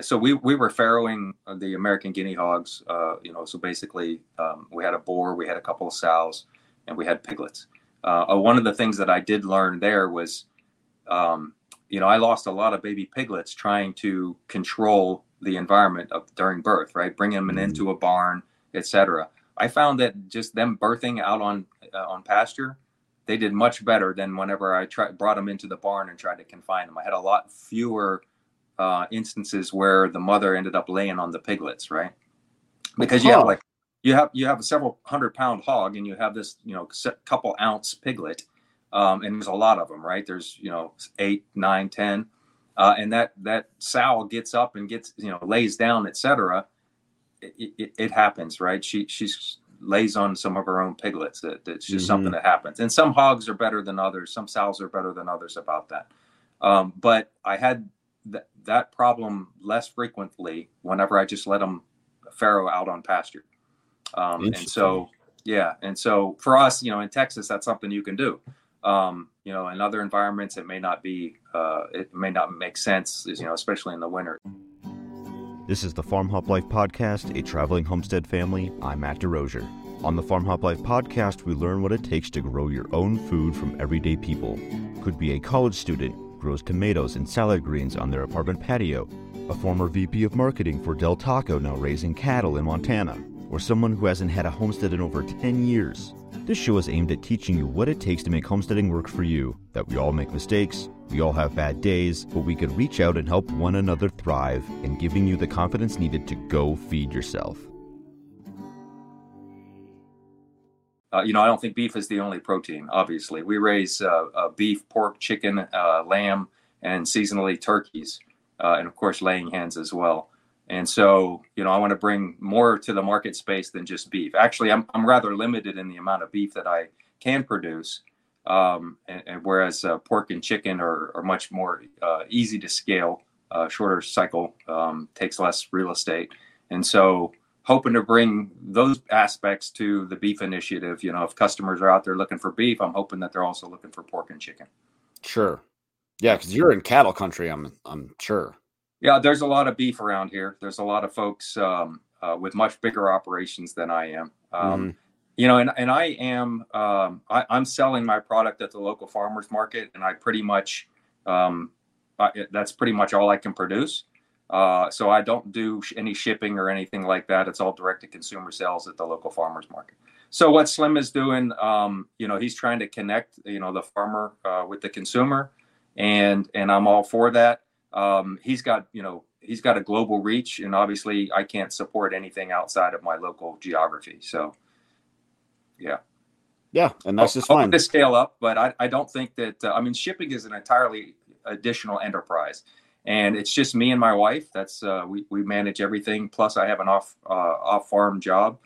so we we were farrowing the American guinea hogs. Uh, you know, so basically um, we had a boar, we had a couple of sows, and we had piglets. Uh, uh, one of the things that I did learn there was, um, you know, I lost a lot of baby piglets trying to control the environment of during birth, right? Bringing them mm-hmm. into a barn, etc. I found that just them birthing out on uh, on pasture, they did much better than whenever I tried brought them into the barn and tried to confine them. I had a lot fewer uh, instances where the mother ended up laying on the piglets, right? Because you have like you have you have a several hundred pound hog and you have this you know couple ounce piglet, um, and there's a lot of them, right? There's you know eight, nine, ten, uh, and that that sow gets up and gets you know lays down, etc. It, it, it, happens, right? She she's lays on some of her own piglets. That it's just mm-hmm. something that happens. And some hogs are better than others. Some sows are better than others about that. Um, but I had th- that problem less frequently whenever I just let them farrow out on pasture. Um, and so, yeah, and so for us, you know, in Texas, that's something you can do. Um, you know, in other environments, it may not be, uh, it may not make sense, you know, especially in the winter. This is the Farm Hop Life Podcast, a traveling homestead family. I'm Matt DeRosier. On the Farm Hop Life Podcast, we learn what it takes to grow your own food from everyday people. Could be a college student grows tomatoes and salad greens on their apartment patio, a former VP of marketing for Del Taco now raising cattle in Montana, or someone who hasn't had a homestead in over 10 years. This show is aimed at teaching you what it takes to make homesteading work for you, that we all make mistakes, we all have bad days, but we can reach out and help one another thrive, and giving you the confidence needed to go feed yourself. Uh, you know, I don't think beef is the only protein. Obviously, we raise uh, uh, beef, pork, chicken, uh, lamb, and seasonally turkeys, uh, and of course, laying hens as well. And so, you know, I want to bring more to the market space than just beef. Actually, I'm, I'm rather limited in the amount of beef that I can produce. Um, and, and, whereas uh, pork and chicken are, are much more easy to scale, shorter cycle, um, takes less real estate. And so, hoping to bring those aspects to the beef initiative. You know, if customers are out there looking for beef, I'm hoping that they're also looking for pork and chicken. Sure. Yeah, because you're in cattle country. I'm I'm sure. Yeah, there's a lot of beef around here. There's a lot of folks um, uh, with much bigger operations than I am. Um, mm You know, and, and I am um, I, am selling my product at the local farmers market, and I pretty much um, I, that's pretty much all I can produce. Uh, so I don't do any shipping or anything like that. It's all direct to consumer sales at the local farmers market. So what Slim is doing, um, you know, he's trying to connect, you know, the farmer uh, with the consumer, and and I'm all for that um, he's got you know he's got a global reach, and obviously I can't support anything outside of my local geography. So, yeah. Yeah, and that's just fine to scale up, but I, I don't think that uh, I mean shipping is an entirely additional enterprise, and it's just me and my wife. That's uh, we we manage everything. Plus, I have an off uh, off farm job,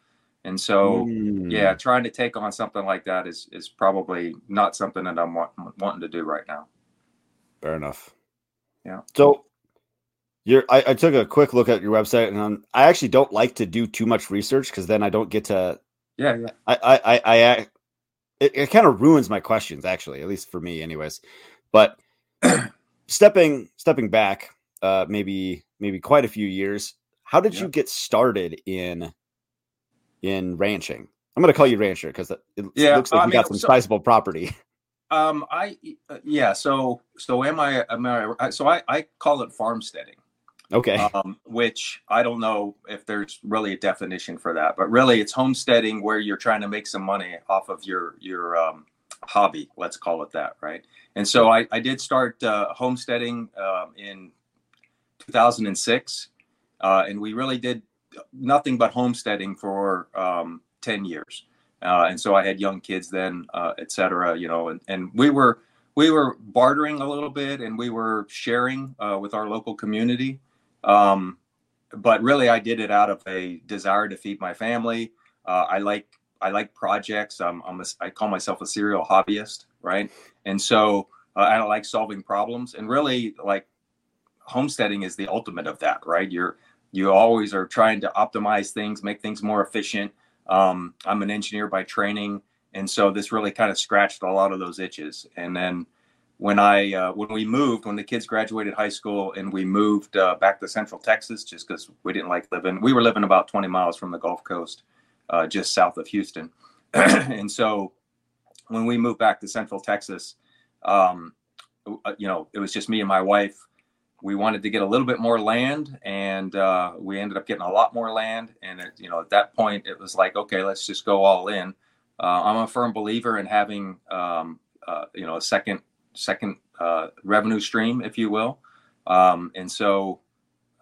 and so mm. yeah, trying to take on something like that is is probably not something that I'm want, wanting to do right now. Fair enough. Yeah. So you're, I, I, took a quick look at your website and I'm, i actually don't like to do too much research because then I don't get to. Yeah. yeah. I, I, I, I it, it kind of ruins my questions actually, at least for me anyways. But stepping, stepping back, uh, maybe, maybe quite a few years, how did yeah. you get started in, in ranching? I'm going to call you rancher because it yeah, looks like you mean, got some so, sizable property. Um, I uh, yeah. So so am I? Am I? So I I call it farmsteading. Okay. Um, which I don't know if there's really a definition for that, but really it's homesteading where you're trying to make some money off of your your um, hobby. Let's call it that, right? And so I I did start uh, homesteading um, in 2006, uh, and we really did nothing but homesteading for um, 10 years. Uh, and so I had young kids then, uh, et cetera, you know, and, and we were we were bartering a little bit and we were sharing uh, with our local community. Um, but really, I did it out of a desire to feed my family. Uh, I like I like projects. I'm, I'm a, I call myself a serial hobbyist, right? And so uh, I like solving problems. And really, like homesteading is the ultimate of that, right? You're you always are trying to optimize things, make things more efficient. Um, I'm an engineer by training, and so this really kind of scratched a lot of those itches. And then when I uh, when we moved, when the kids graduated high school, and we moved uh, back to Central Texas, just because we didn't like living. We were living about 20 miles from the Gulf Coast, uh, just south of Houston, and so when we moved back to Central Texas, um, uh, you know, it was just me and my wife. We wanted to get a little bit more land, and uh, we ended up getting a lot more land. And it, you know, at that point, it was like, okay, let's just go all in. Uh, I'm a firm believer in having, um, uh, you know, a second second uh, revenue stream, if you will. Um, and so,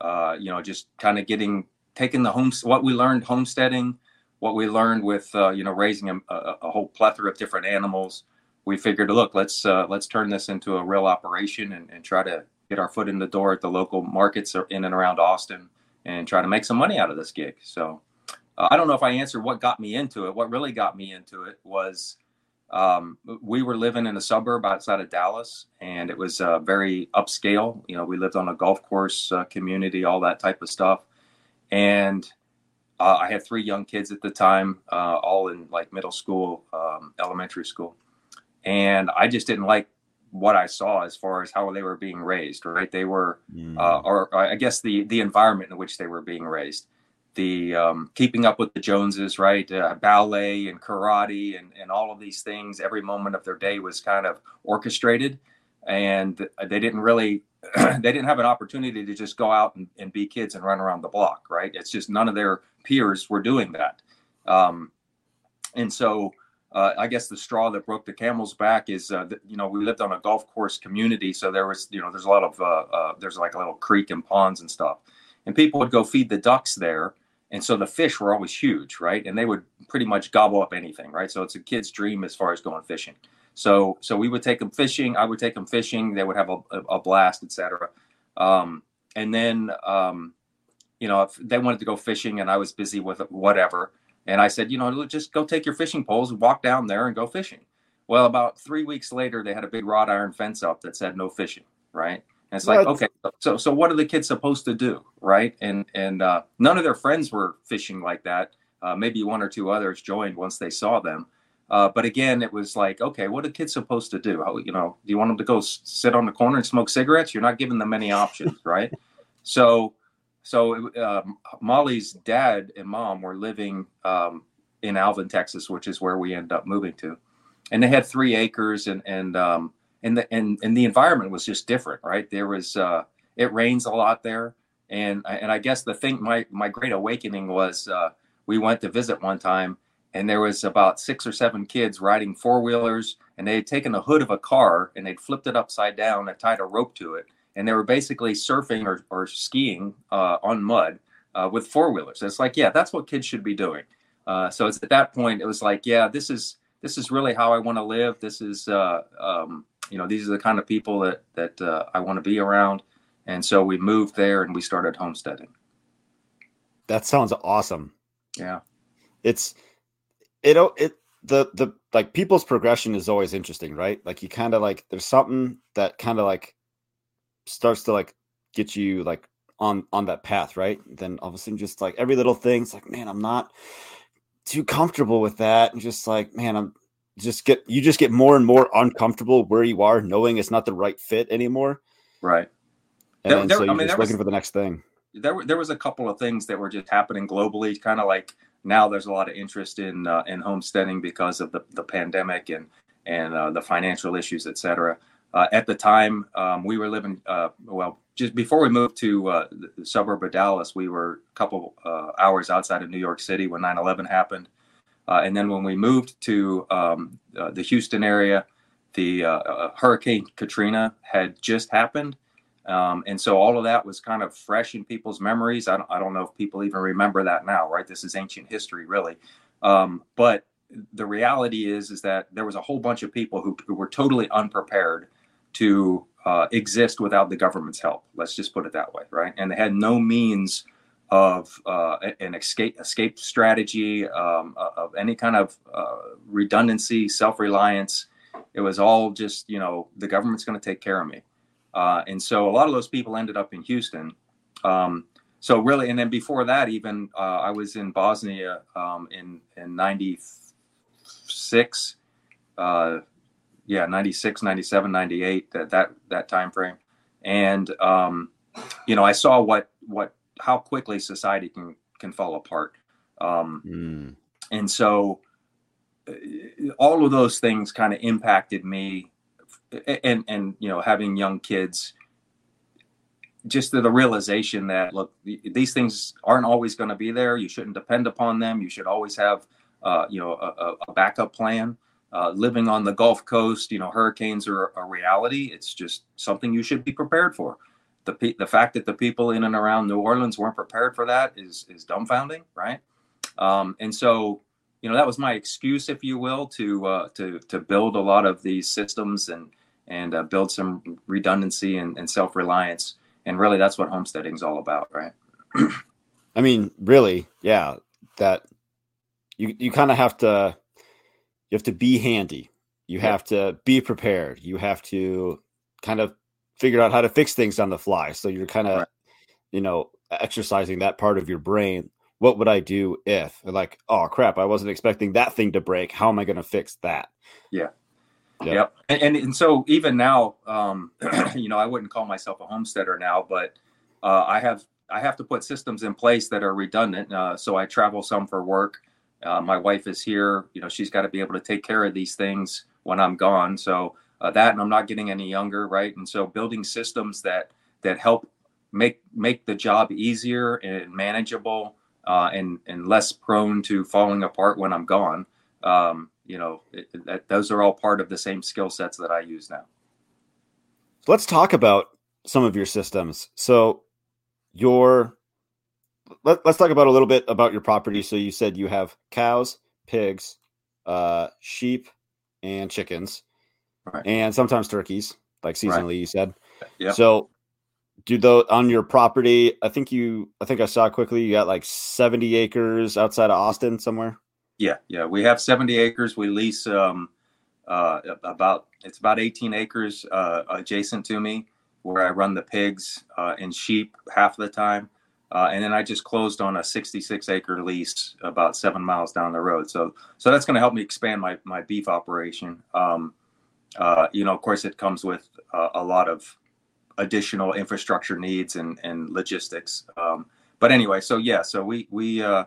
uh, you know, just kind of getting taking the homes what we learned homesteading, what we learned with you know raising a, a, whole plethora of different animals we figured, look, let's uh, let's turn this into a real operation and, and try to get our foot in the door at the local markets in and around Austin and try to make some money out of this gig. So uh, I don't know if I answered what got me into it. What really got me into it was um, we were living in a suburb outside of Dallas, and it was uh, very upscale. You know, we lived on a golf course uh, community, all that type of stuff, and uh, I had three young kids at the time, uh, all in like middle school, um, elementary school and I just didn't like what I saw as far as how they were being raised. Right, they were, mm. uh, or, I guess the the environment in which they were being raised, the um, keeping up with the Joneses, right, uh, ballet and karate and and all of these things. Every moment of their day was kind of orchestrated, and they didn't really. they didn't have an opportunity to just go out and, and, be kids and run around the block, right? It's just none of their peers were doing that. Um, and so uh, I guess the straw that broke the camel's back is, uh, you know, we lived on a golf course community, so there was, you know, there's a lot of, uh, uh, there's like a little creek and ponds and stuff, and people would go feed the ducks there, and so the fish were always huge, right? And they would pretty much gobble up anything, right? So it's a kid's dream as far as going fishing. So, so we would take them fishing. I would take them fishing. They would have a, a blast, etc. Um, and then, um, you know, if they wanted to go fishing, and I was busy with whatever and I said, you know, just go take your fishing poles and walk down there and go fishing. Well, about three weeks later, they had a big wrought iron fence up that said no fishing, right? And it's like, okay, so so what are the kids supposed to do, right? And and uh, none of their friends were fishing like that. Uh, maybe one or two others joined once they saw them. Uh, but again, it was like, okay, what are kids supposed to do? How, you know, do you want them to go sit on the corner and smoke cigarettes? You're not giving them many options, right? so so um, Molly's dad and mom were living um, in Alvin, Texas, which is where we ended up moving to, and they had three acres, and and um, and the and, and the environment was just different, right? There was uh, it rains a lot there, and and I guess the thing my my great awakening was uh, we went to visit one time, and there was about six or seven kids riding four wheelers, and they had taken the hood of a car and they'd flipped it upside down and tied a rope to it, and they were basically surfing or, or skiing uh, on mud uh, with four wheelers. It's like, yeah, that's what kids should be doing. Uh, so it's at that point it was like, yeah, this is this is really how I want to live. This is uh, um, you know these are the kind of people that that uh, I want to be around. And so we moved there and we started homesteading. That sounds awesome. Yeah, it's it it the the like people's progression is always interesting, right? Like you kind of like there's something that kind of like starts to like get you like on on that path, right? Then all of a sudden, just like every little thing, it's like, man, I'm not too comfortable with that, and just like, man, I'm just get you just get more and more uncomfortable where you are, knowing it's not the right fit anymore. Right. And there, there, so you're I mean, just looking was, for the next thing. There were there was a couple of things that were just happening globally, kind of like now there's a lot of interest in uh, in homesteading because of the the pandemic and and uh, the financial issues, et cetera. Uh, at the time, um, we were living, uh, well, just before we moved to uh, the suburb of Dallas, we were a couple uh, hours outside of New York City when 9 11 happened. And then when we moved to um, the Houston area, the Hurricane Katrina had just happened. Um, and so all of that was kind of fresh in people's memories. I don't, I don't know if people even remember that now, right? This is ancient history, really. Um, but the reality is, is that there was a whole bunch of people who, who were totally unprepared to uh, exist without the government's help. Let's just put it that way, right? And they had no means of uh, an escape escape strategy um, of any kind of uh, redundancy, self reliance. It was all just you know the government's going to take care of me, uh, and so a lot of those people ended up in Houston. Um, so really, and then before that, even uh, I was in Bosnia um, in in '96. Uh, yeah 96 97 98 that that that time frame and um, you know i saw what what how quickly society can can fall apart um, mm. and so uh, all of those things kind of impacted me and and you know having young kids just the, the realization that look these things aren't always going to be there. You shouldn't depend upon them. You should always have uh, you know a, a backup plan. Uh, living on the gulf coast you know hurricanes are a reality. It's just something you should be prepared for. The the fact that the people in and around new orleans weren't prepared for that is is dumbfounding right? Um, and so you know that was my excuse if you will to uh, to to build a lot of these systems and and uh, build some redundancy and, and self-reliance. And really that's what homesteading is all about right? I mean really yeah that you you kind of have to you have to be handy. You have to be prepared. You have to kind of figure out how to fix things on the fly. So you're kind of right. you know exercising that part of your brain what would i do if like oh crap i wasn't expecting that thing to break how am i going to fix that yeah Yep. yep. And, and, and so even now, um, you know, I wouldn't call myself a homesteader now, but uh, I have I have to put systems in place that are redundant. Uh, so I travel some for work. Uh, my wife is here. You know, she's got to be able to take care of these things when I'm gone. So uh, that, and I'm not getting any younger, right? And so building systems that that help make make the job easier and manageable uh, and and less prone to falling apart when I'm gone. Um, you know, it, that, those are all part of the same skill sets that I use now. Let's talk about some of your systems. So, your let, us talk about a little bit about your property. So, you said you have cows, pigs, uh, sheep, and chickens, right. and sometimes turkeys, like seasonally. Right. You said, yeah. So, do those on your property? I think you, I think I saw quickly. You got like seventy acres outside of Austin somewhere. Yeah, yeah. We have 70 acres. We lease um, uh, about it's about 18 acres uh, adjacent to me, where I run the pigs uh, and sheep half of the time, uh, and then I just closed on a 66 acre lease about seven miles down the road. So, so that's going to help me expand my my beef operation. Um, uh, you know, of course, it comes with a lot of additional infrastructure needs and and logistics. Um, but anyway, so yeah, so we we uh,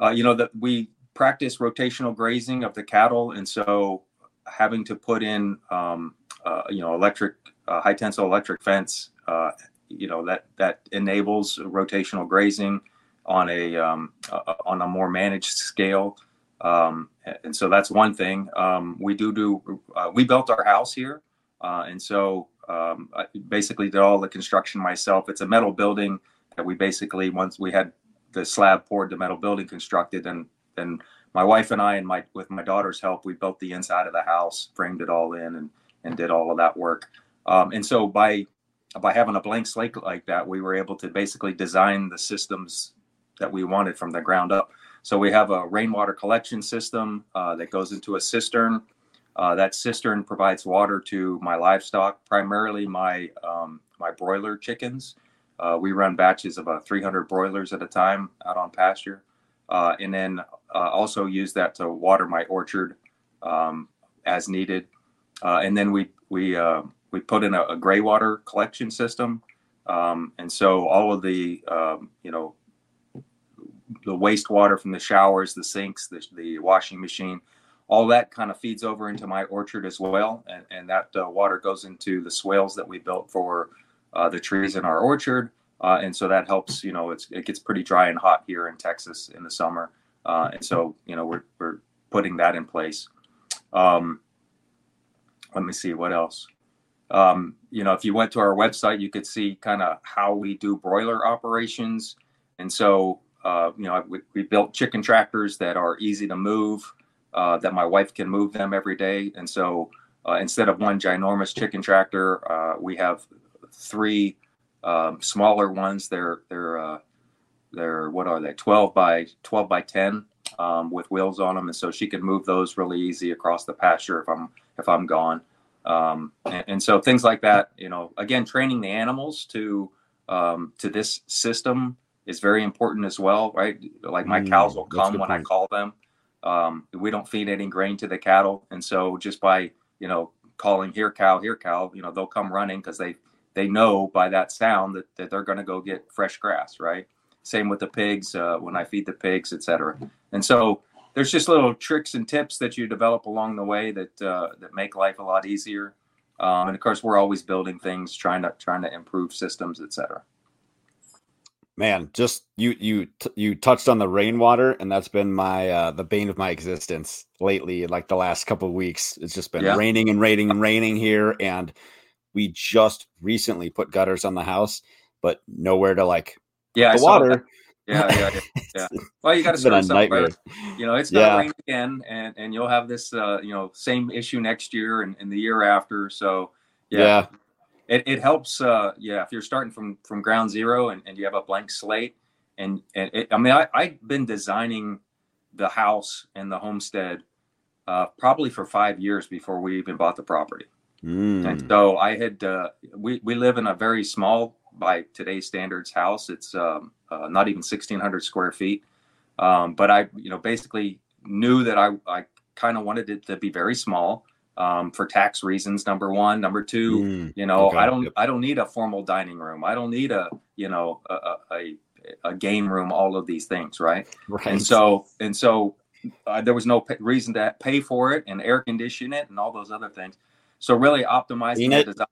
uh, you know that we practice rotational grazing of the cattle, and so having to put in um, uh, you know electric uh, high tensile electric fence, uh, you know that that enables rotational grazing on a um, uh, on a more managed scale. Um, and so that's one thing. Um, we do do we built our house here, and so um, I basically did all the construction myself. It's a metal building that we basically once we had the slab poured, the metal building constructed, and and my wife and I and my with my daughter's help, we built the inside of the house, framed it all in, and and did all of that work. Um, and so by by having a blank slate like that, we were able to basically design the systems that we wanted from the ground up. So we have a rainwater collection system uh, that goes into a cistern. Uh, that cistern provides water to my livestock, primarily my um, my broiler chickens. Uh, we run batches of about 300 broilers at a time out on pasture. Uh, and then uh, also use that to water my orchard um, as needed. Uh, and then we we uh, we put in a, a, gray water collection system, um, and so all of the um, you know the wastewater from the showers, the sinks, the, the washing machine, all that kind of feeds over into my orchard as well, and, and that uh, water goes into the swales that we built for uh, the trees in our orchard. Uh, and so that helps. You know, it gets pretty dry and hot here in Texas in the summer, uh, and so you know we're we're putting that in place. Um, let me see what else. Um, you know, if you went to our website, you could see kind of how we do broiler operations, and so uh, you know we, we, built chicken tractors that are easy to move, uh, that my wife can move them every day, and so uh, instead of one ginormous chicken tractor, uh, we have three um, smaller ones. They're they're uh, they're what are they? Twelve by twelve by ten um, with wheels on them, and so she can move those really easy across the pasture if I'm if I'm gone. Um, and, and, so things like that, you know, again, training the animals to um, to this system is very important as well, right? Like my mm, cows will come when point. I call them. Um, we don't feed any grain to the cattle, and so just by you know, calling here cow, here cow, you know, they'll come running because they they know by that sound that, that they're going to go get fresh grass, right? Same with the pigs uh, when I feed the pigs, etc. And so there's just little tricks and tips that you develop along the way that uh, that make life a lot easier. Um, and of course, we're always building things, trying to trying to improve systems, etc. Man, just you you you touched on the rainwater, and that's been my uh, the bane of my existence lately. Like the last couple of weeks, it's just been yeah. raining and raining and raining here, and we just recently put gutters on the house, but nowhere to like yeah the water. Yeah, yeah, yeah. yeah. Well, you got to start somewhere. You know, it's to yeah. rain again, and and you'll have this, uh, you know, same issue next year and, and the year after. So, yeah, yeah. It, it helps. Uh, yeah, if you're starting from from ground zero and, and you have a blank slate, and and it, I mean, I I've been designing the house and the homestead uh, probably for five years before we even bought the property. Mm. And so I had uh, we we live in a very small by today's standards house. It's um, uh, not even 1,600 square feet. Um, but I, you know, basically knew that I, I kind of wanted it to be very small um, for tax reasons. Number one, number two, mm, you know, okay. I don't, I don't need a formal dining room. I don't need a, you know, a, a, a game room. All of these things, right? right. And so, and so, uh, there was no p- reason to pay for it and air condition it and all those other things. So really optimizing the design.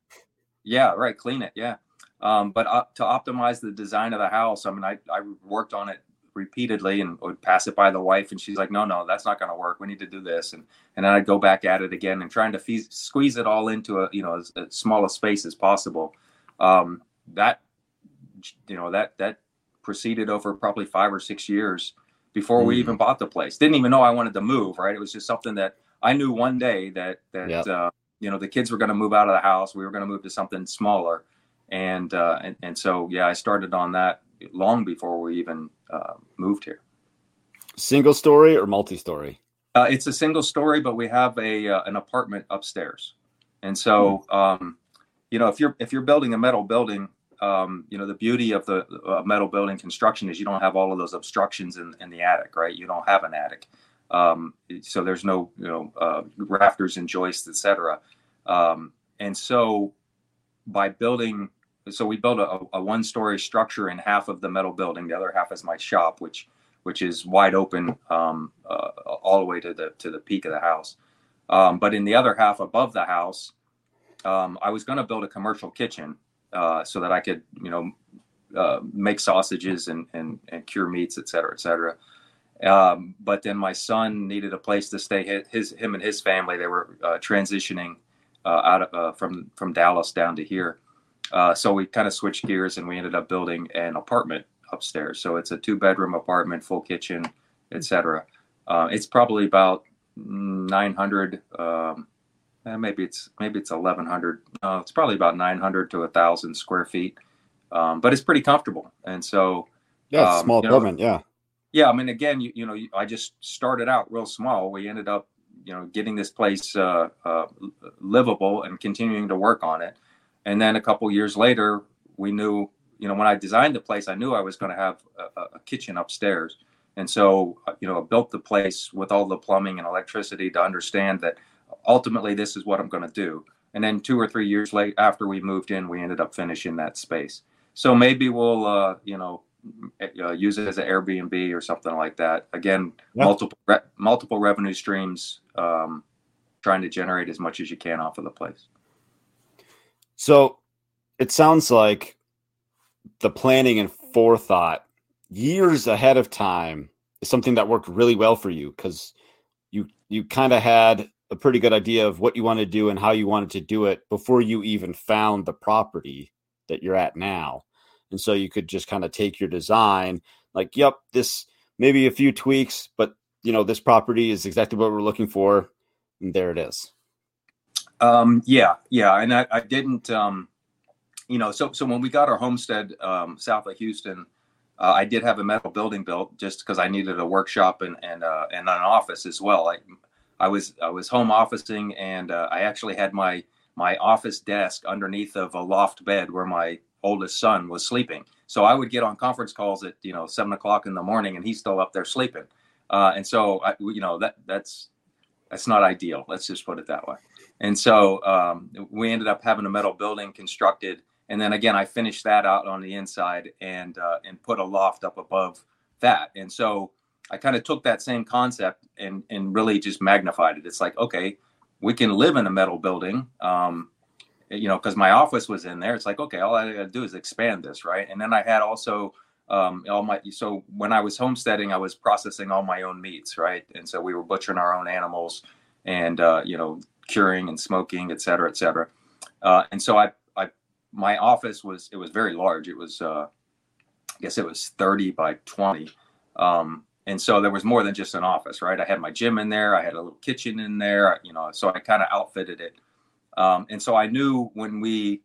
Yeah, right. Clean it. Yeah. Um, but uh, to optimize the design of the house, I mean, I, I worked on it repeatedly and would pass it by the wife, and she's like, "No, no, that's not going to work. We need to do this." And and then I'd go back at it again and trying to fe- squeeze it all into a you know as, as small a space as possible. Um, that you know that that proceeded over probably five or six years before mm. we even bought the place. Didn't even know I wanted to move. Right? It was just something that I knew one day that that yep. uh, you know the kids were going to move out of the house. We were going to move to something smaller and uh, and, and so yeah, I started on that long before we even uh, moved here. Single story or multi-story? Uh, it's a single story, but we have a uh, an apartment upstairs, and so hmm. um, you know if you're if you're building a metal building, um, you know the beauty of the uh, metal building construction is you don't have all of those obstructions in, in the attic, right? You don't have an attic, um, so there's no you know uh, rafters and joists, etc. Um, and so by building so we built a, a one story structure in half of the metal building the other half is my shop which which is wide open um, uh, all the way to the to the peak of the house. Um, but in the other half above the house um, i was going to build a commercial kitchen uh, so that i could you know uh, make sausages and, and, and cure meats et cetera et cetera. Um, but then my son needed a place to stay. His him and his family they were uh, transitioning uh, out of, uh, from from Dallas down to here. Uh, so we kind of switched gears and we ended up building an apartment upstairs. So it's a two bedroom apartment, full kitchen, etc. Uh, it's probably about 900. Um, eh, maybe it's maybe it's 1100. No, it's probably about 900 to a thousand square feet. Um, but it's pretty comfortable. And so yeah, um, small apartment. Know, yeah. Yeah, I mean, again, you, you know, I just started out real small. We ended up you know getting this place uh, uh, livable and continuing to work on it. And then a couple years later, we knew you know when I designed the place, I knew I was going to have a, a, kitchen upstairs. And so, you know, I built the place with all the plumbing and electricity to understand that ultimately this is what I'm going to do. And then two or three years late after we moved in, we ended up finishing that space. So maybe we'll, uh, you know, uh, use it as an Airbnb or something like that. Again, yep. multiple re- multiple revenue streams, um, trying to generate as much as you can off of the place. So it sounds like the planning and forethought years ahead of time is something that worked really well for you because you you kind of had a pretty good idea of what you want to do and how you wanted to do it before you even found the property that you're at now and so you could just kind of take your design, like, yep, this maybe a few tweaks, but you know, this property is exactly what we're looking for. And there it is. Um, yeah, yeah. And I, I didn't, um, you know, so, so when we got our homestead, um, south of Houston, uh, I did have a metal building built just because I needed a workshop and, and, uh, and an office as well. I, I was, I was home officing and, uh, I actually had my, my office desk underneath of a loft bed where my oldest son was sleeping. So I would get on conference calls at you know seven o'clock in the morning, and he's still up there sleeping. Uh, and so I, you know that that's that's not ideal. Let's just put it that way. And so um, we ended up having a metal building constructed, and then again, I finished that out on the inside and uh, and put a loft up above that. And so I kind of took that same concept and and really just magnified it. It's like okay, we can live in a metal building. Um, you know, because my office was in there. It's like, okay, all I gotta do is expand this, right? And then I had also um, all my so when I was homesteading, I was processing all my own meats, right? And so we were butchering our own animals, and uh, you know, curing and smoking, et cetera, et cetera. Uh, and so I, I, my office was it was very large. It was, uh, I guess it was thirty by twenty. Um, and so there was more than just an office, right? I had my gym in there. I had a little kitchen in there, you know. So I kind of outfitted it um, and so I knew when we,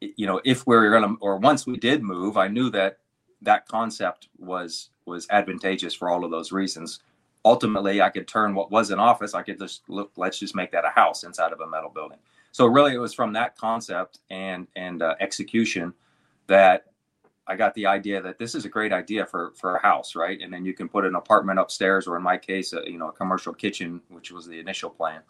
you know, if we were to, or once we did move, I knew that that concept was was advantageous for all of those reasons. Ultimately, I could turn what was an office, I could just look, let's just make that a house inside of a metal building. So really, it was from that concept and and uh, execution that I got the idea that this is a great idea for for a house, right? And then you can put an apartment upstairs, or in my case, a, you know, a commercial kitchen, which was the initial plan.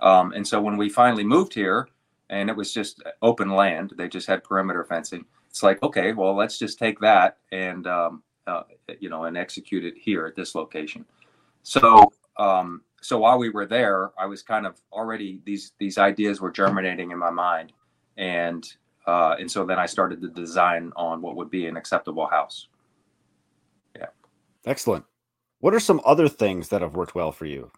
Um, and so when we finally moved here, and it was just open land, they just had perimeter fencing. It's like, okay, well, let's just take that and um, uh, you know and execute it here at this location. So um, so while we were there, I was kind of already these these ideas were germinating in my mind, and uh, and so then I started the design on what would be an acceptable house. Yeah. Excellent. What are some other things that have worked well for you?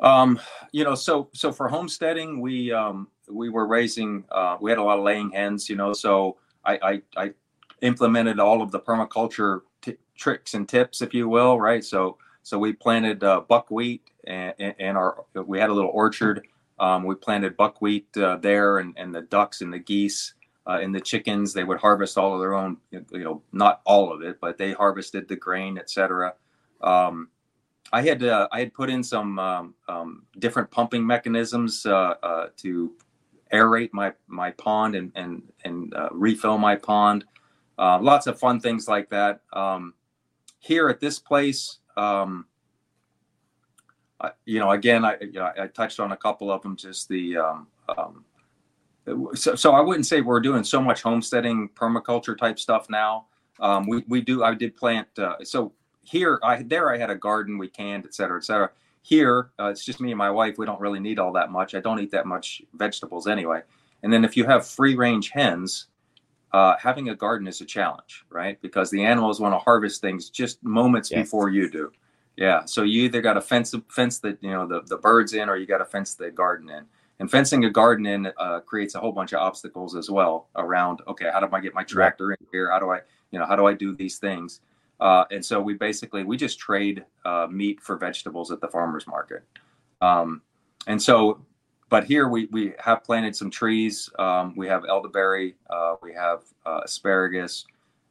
Um, you know, so so for homesteading, we um, we were raising. Uh, we had a lot of laying hens. You know, so I I, I implemented all of the permaculture t- tricks and tips, if you will, right? So so we planted uh, buckwheat and, and our we had a little orchard. Um, we planted buckwheat uh, there, and, and the ducks and the geese uh, and the chickens. They would harvest all of their own. You know, not all of it, but they harvested the grain, etc. Um, I had uh, I had put in some um, um, different pumping mechanisms uh, uh, to aerate my my pond and and and uh, refill my pond. Uh, lots of fun things like that. Um, here at this place, um, I, you know, again, I you know, I touched on a couple of them. Just the um, um, so, so I wouldn't say we're doing so much homesteading permaculture type stuff now. we we do I did plant uh, so here i there i had a garden we canned et cetera et cetera here uh, it's just me and my wife we don't really need all that much. I don't eat that much vegetables anyway. And then if you have free range hens uh, having a garden is a challenge right? Because the animals want to harvest things just moments yes. before you do. Yeah so you either got to fence fence the you know the, the birds in or you got to fence the garden in. And fencing a garden in uh, creates a whole bunch of obstacles as well around okay how do i get my tractor in here? How do i you know how do i do these things uh, and so we basically we just trade uh, meat for vegetables at the farmers market. Um, and so, but here we we have planted some trees. Um, we have elderberry, uh, we have uh, asparagus,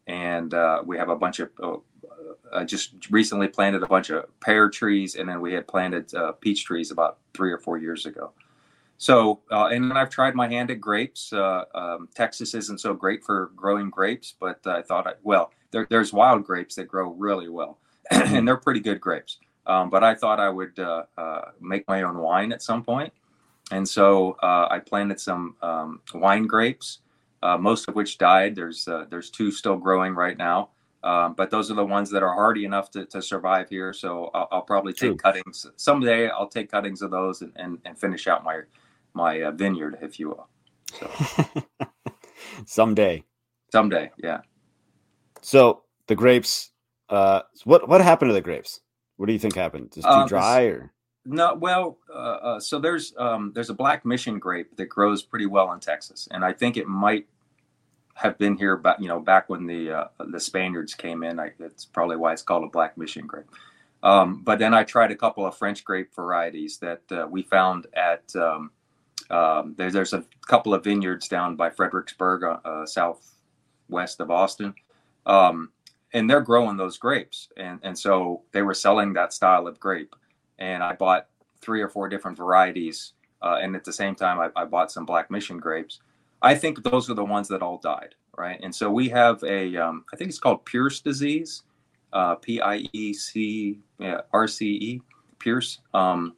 and uh, we have a bunch of. Uh, I just recently planted a bunch of pear trees, and then we had planted peach trees about three or four years ago. So, and then I've tried my hand at grapes. Um, Texas isn't so great for growing grapes, but I thought, I, well, there, there's wild grapes that grow really well, and they're pretty good grapes. Um, but I thought I would uh, uh, make my own wine at some point, and so uh, I planted some um, wine grapes, uh, most of which died. There's uh, there's two still growing right now, um, but those are the ones that are hardy enough to, to survive here. So I'll, I'll probably take True. cuttings someday. I'll take cuttings of those and, and, and finish out my my uh, vineyard, if you will. So. someday. Someday, yeah. So the grapes. Uh, what what happened to the grapes? What do you think happened? Just too um, dry or? No, well, uh, uh, so there's um, there's a black mission grape that grows pretty well in Texas, and I think it might have been here but you know back when the uh, the Spaniards came in. I, that's probably why it's called a black mission grape. Um, but then I tried a couple of French grape varieties that uh, we found at um, um, there, there's a couple of vineyards down by Fredericksburg, uh, uh southwest of Austin, um, and they're growing those grapes, and and so they were selling that style of grape, and I bought three or four different varieties, uh, and at the same time I, I bought some Black Mission grapes. I think those are the ones that all died, right? And so we have a, um, I think it's called Pierce disease, uh, P I E C R C E, Pierce, um,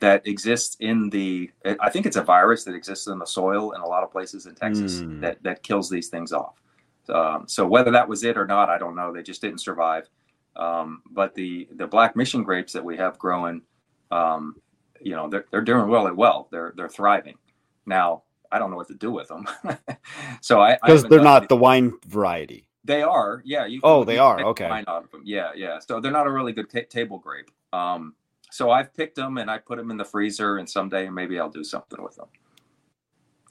that exists in the. I think it's a virus that exists in the soil in a lot of places in Texas Mm. that that kills these things off. Um, so whether that was it or not, I don't know. They just didn't survive. Um, but the the black mission grapes that we have growing, um, you know, they're they're doing really well. They're they're thriving. Now I don't know what to do with them. so I Because they're not the wine variety. they are, yeah. You Oh, they are, okay. Wine out of them, yeah, yeah. So they're not a really good ta- table grape. Um, so I've picked them and I put them in the freezer, and someday maybe I'll do something with them.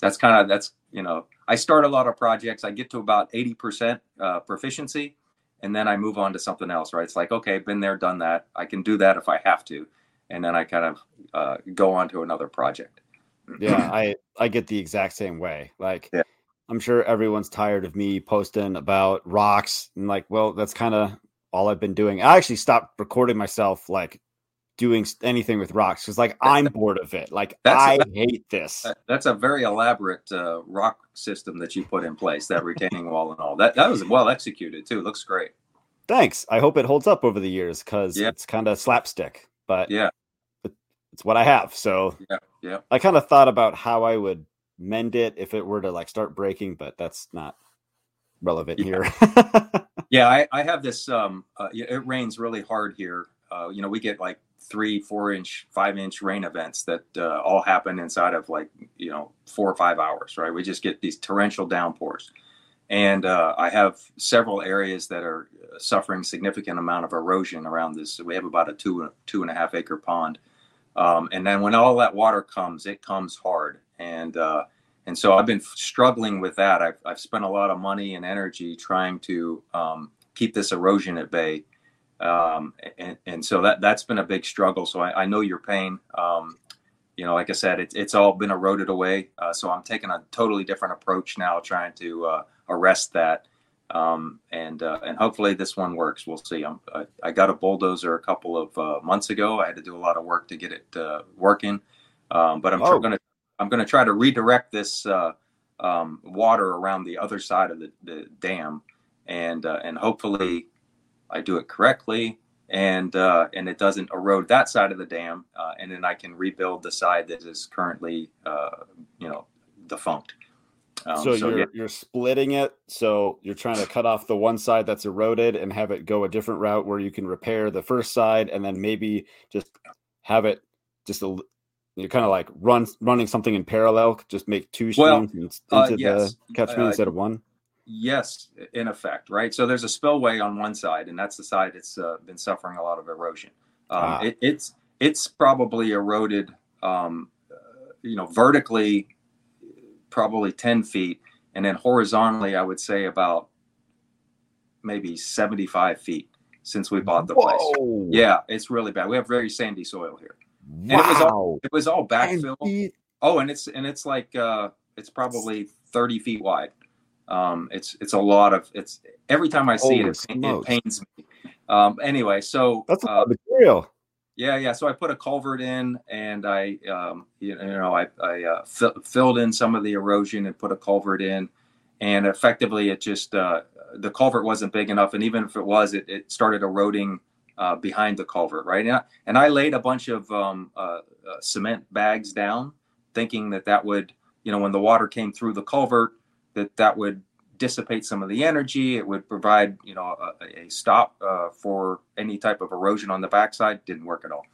That's kind of that's you know I start a lot of projects. I get to about eighty percent uh, proficiency, and then I move on to something else. Right? It's like okay, been there, done that. I can do that if I have to, and then I kind of uh, go on to another project. Yeah, I I get the exact same way. Like Yeah. I'm sure everyone's tired of me posting about rocks and like, well, that's kind of all I've been doing. I actually stopped recording myself like doing anything with rocks because like I'm bored of it. Like That's- I hate this. That's a very elaborate uh, rock system that you put in place. That retaining wall and all that. That was well executed too. Looks great. Thanks. I hope it holds up over the years because Yeah. it's kind of slapstick, but Yeah. it's what I have. So Yeah, yeah. I kind of thought about how I would mend it if it were to like start breaking, but that's not relevant Yeah. here. Yeah, I, I have this. Um, uh, it rains really hard here. Uh, you know, we get like three, four inch, five inch rain events that uh, all happen inside of like you know four or five hours. Right? We just get these torrential downpours, and uh, I have several areas that are uh, suffering significant amount of erosion around this. We have about a two two and a half acre pond, um, and then when all that water comes, it comes hard, and uh, and so I've been struggling with that. I've, I've spent a lot of money and energy trying to um, keep this erosion at bay, um, and, and so that that's been a big struggle. So I, I know your pain. Um, you know, like I said, it's it's all been eroded away. Uh, so I'm taking a totally different approach now, trying to uh, arrest that. Um, and uh, and hopefully this one works. We'll see. I'm, I, I got a bulldozer a couple of uh, months ago. I had to do a lot of work to get it uh, working, um, but I'm Oh. going to I'm going to try to redirect this uh, um, water around the other side of the, the dam, and uh, and hopefully I do it correctly, and uh, and it doesn't erode that side of the dam, uh, and then I can rebuild the side that is currently uh, you know defunct. Um, so, you're yeah. you're splitting it. So you're trying to cut off the one side that's eroded and have it go a different route where you can repair the first side, and then maybe just have it just a you're kind of like run running something in parallel. Just make two Well, streams in- uh, into yes. the catchment Uh, instead of one. Yes, in effect, right? So there's a spillway on one side, and that's the side that's uh, been suffering a lot of erosion. Um, Ah. it, it's it's probably eroded, um, uh, you know, vertically, probably ten feet, and then horizontally, I would say about maybe seventy-five feet since we bought the place. Yeah, it's really bad. We have very sandy soil here. Wow. it was all- It was all And backfill. Oh, and it's and it's like uh, it's probably thirty feet wide. Um, it's it's a lot of it's every time I see it, it, it pains me. Um, anyway, so That's a uh, lot of material. yeah, yeah. So I put a culvert in, and I, um, you know, I, I uh, fill, filled in some of the erosion and put a culvert in, and effectively, it just uh, the culvert wasn't big enough, and even if it was, it, it started eroding uh, behind the culvert, right? And I, and I laid a bunch of um, uh, uh, cement bags down, thinking that that would, you know, when the water came through the culvert, that that would dissipate some of the energy. It would provide, you know, a, a stop uh, for any type of erosion on the backside. Didn't work at all.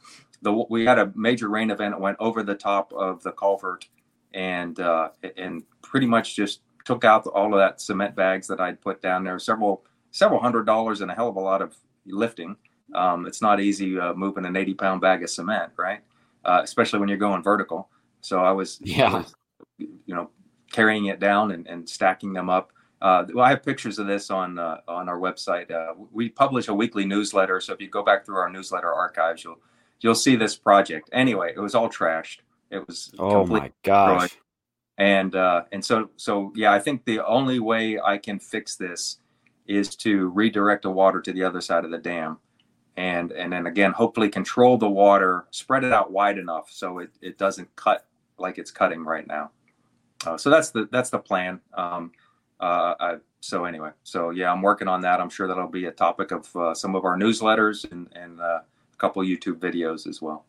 The, we had a major rain event that went over the top of the culvert, and uh, and pretty much just took out all of that cement bags that I'd put down there. Several several hundred dollars and a hell of a lot of lifting. Um, it's not easy uh, moving an eighty pound bag of cement, right? Uh, especially when you're going vertical. So I was, Yeah. was, you know, carrying it down and, and stacking them up. Uh, well, I have pictures of this on uh, on our website. Uh, we publish a weekly newsletter, so if you go back through our newsletter archives, you'll you'll see this project. Anyway, it was all trashed. It was Oh my gosh. and uh, and so so yeah, I think the only way I can fix this is to redirect the water to the other side of the dam, and and then again, hopefully control the water, spread it out wide enough so it, it doesn't cut like it's cutting right now. Uh, so that's the that's the plan. Um, uh, I, so anyway, so yeah, I'm working on that. I'm sure that'll be a topic of uh, some of our newsletters and and uh, a couple YouTube videos as well.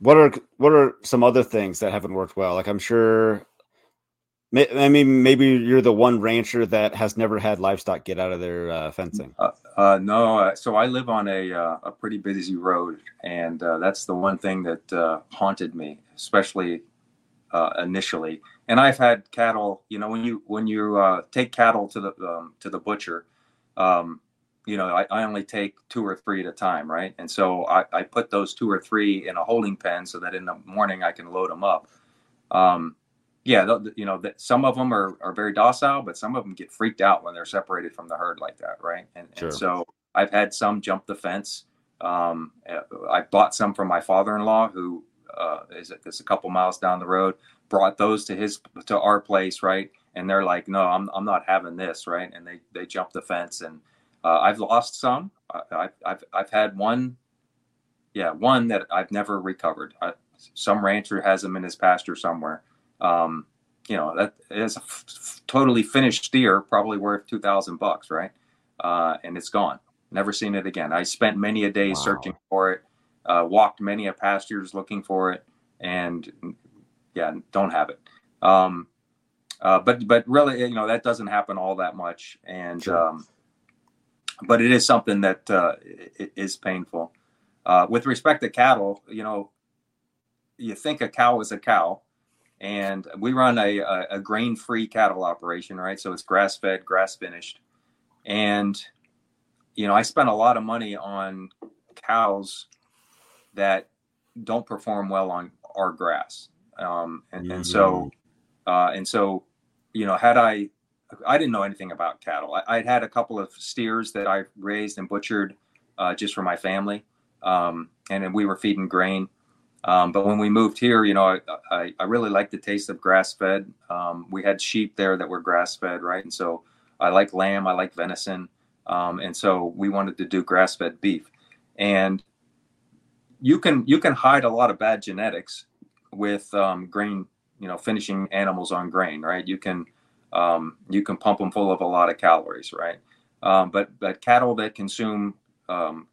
What are what are some other things that haven't worked well? Like I'm sure I mean, maybe you're the one rancher that has never had livestock get out of their uh, fencing. Uh, uh, no, uh, so I live on a uh, a pretty busy road, and uh, that's the one thing that haunted me, especially initially. And I've had cattle. You know, when you when you take cattle to the um, to the butcher, um, you know, I, I, only take two or three at a time, right? And so I, I, put those two or three in a holding pen so that in the morning I can load them up. Um, yeah, you know, some of them are, are very docile, but some of them get freaked out when they're separated from the herd like that, right? And, sure. and so I've had some jump the fence. Um, uh, I bought some from my father-in-law, who uh, is, is a couple miles down the road. Brought those to his to our place, right? And they're like, "No, I'm I'm not having this," right? And they they jump the fence, and uh, I've lost some. I, have I've had one, yeah, one that I've never recovered. I, some rancher has them in his pasture somewhere um, you know that is a f- totally finished steer, probably worth two thousand bucks, right? Uh, and it's gone. Never seen it again. I spent many a day wow. searching for it, uh, walked many a pastures looking for it, and yeah, don't have it. Um, uh, but but really, you know, that doesn't happen all that much, and sure. um, but it is something that uh, is painful. Uh, with respect to cattle, you know, you think a cow is a cow, and we run a, a, a grain-free cattle operation, right? So it's grass-fed, grass-finished, and you know I spent a lot of money on cows that don't perform well on our grass, um, and, mm-hmm. and so uh, and so you know had I I didn't know anything about cattle. I, would had a couple of steers that I raised and butchered uh, just for my family, um, and then we were feeding grain. Um, but when we moved here, you know, I, I, I really like the taste of grass fed. Um, we had sheep there that were grass fed, right? And so I like lamb, I like venison. Um, and so we wanted to do grass fed beef. And you can you can hide a lot of bad genetics with um, grain, you know, finishing animals on grain, right? You can um, you can pump them full of a lot of calories, right? Um, but but cattle that consume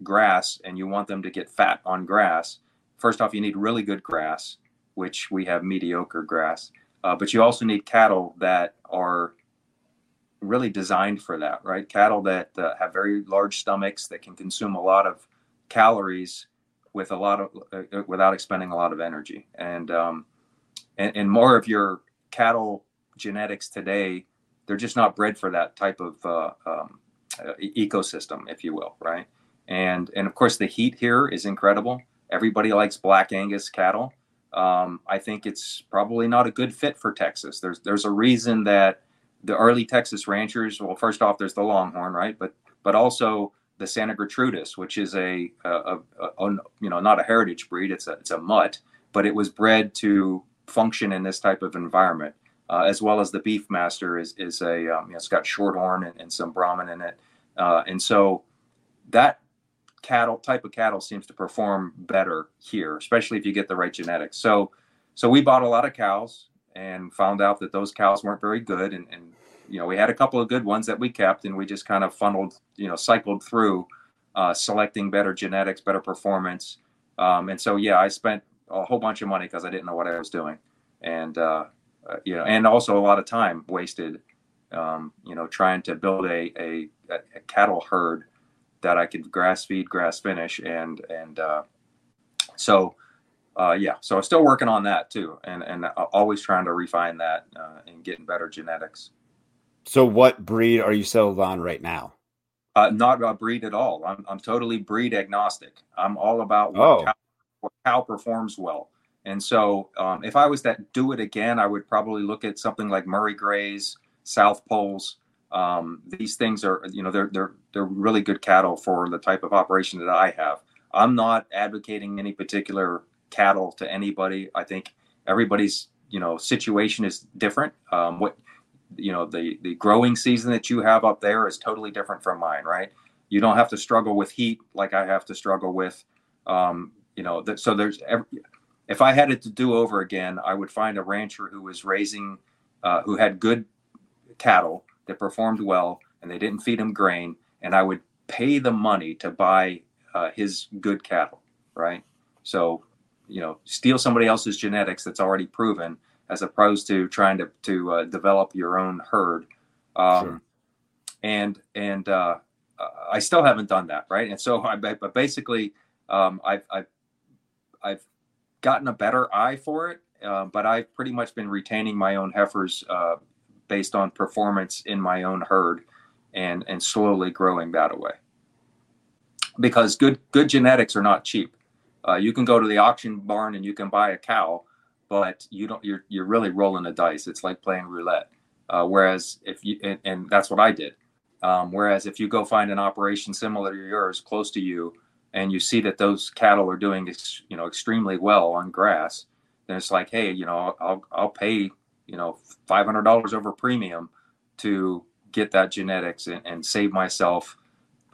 grass and you want them to get fat on grass, first off, you need really good grass, which we have mediocre grass, uh, but you also need cattle that are really designed for that, right? Cattle that uh, have very large stomachs that can consume a lot of calories with a lot of uh, without expending a lot of energy, and um, and, and more of your cattle genetics today, they're just not bred for that type of uh, um, uh, ecosystem, if you will, right? And and of course the heat here is incredible. Everybody likes black Angus cattle. Um, I think it's probably not a good fit for Texas. There's there's a reason that the early Texas ranchers. Well, first off, there's the Longhorn, right? But but also the Santa Gertrudis, which is a, a, a, a, you know not a heritage breed. It's a it's a mutt, but it was bred to function in this type of environment. Uh, as well as the Beefmaster is is a um, you know, it's got shorthorn and, and some Brahman in it, uh, and so that cattle type of cattle seems to perform better here, especially if you get the right genetics. So, so we bought a lot of cows and found out that those cows weren't very good. And, and you know, we had a couple of good ones that we kept, and we just kind of funneled, you know, cycled through uh, selecting better genetics, better performance. Um, and so, yeah, I spent a whole bunch of money because I didn't know what I was doing, and uh, uh, you know, and also a lot of time wasted, um, you know, trying to build a, a, a cattle herd that I could grass feed, grass finish, and and uh, so uh, yeah, so I'm still working on that too, and and always trying to refine that uh, and getting better genetics. So, what breed are you settled on right now? Uh, not a breed at all. I'm I'm totally breed agnostic. I'm all about what, oh. cow, what cow performs well. And so, um, if I was that do it again, I would probably look at something like Murray Greys, South Polls, um, these things are, you know, they're they're they're really good cattle for the type of operation that I have. I'm not advocating any particular cattle to anybody. I think everybody's you know situation is different. Um, what you know the the growing season that you have up there is totally different from mine, right? You don't have to struggle with heat like I have to struggle with. Um, you know, so there's every, if I had it to do over again, I would find a rancher who was raising, uh, who had good cattle that performed well and they didn't feed them grain and i would pay the money to buy uh, his good cattle, right? So, you know, steal somebody else's genetics that's already proven, as opposed to trying to to uh, develop your own herd. Um, sure. And and uh, I still haven't done that, right? And so, I but basically, um, I've, I've I've gotten a better eye for it, uh, but I've pretty much been retaining my own heifers uh, based on performance in my own herd, and and slowly growing that away. Because good good genetics are not cheap. Uh, you can go to the auction barn and you can buy a cow, but you don't. You're you're really rolling the dice. It's like playing roulette. Uh, whereas if you and, and, that's what I did. Um, whereas if you go find an operation similar to yours close to you, and you see that those cattle are doing you know extremely well on grass, then it's like, hey, you know, I'll I'll pay you know five hundred dollars over premium to get that genetics and, and save myself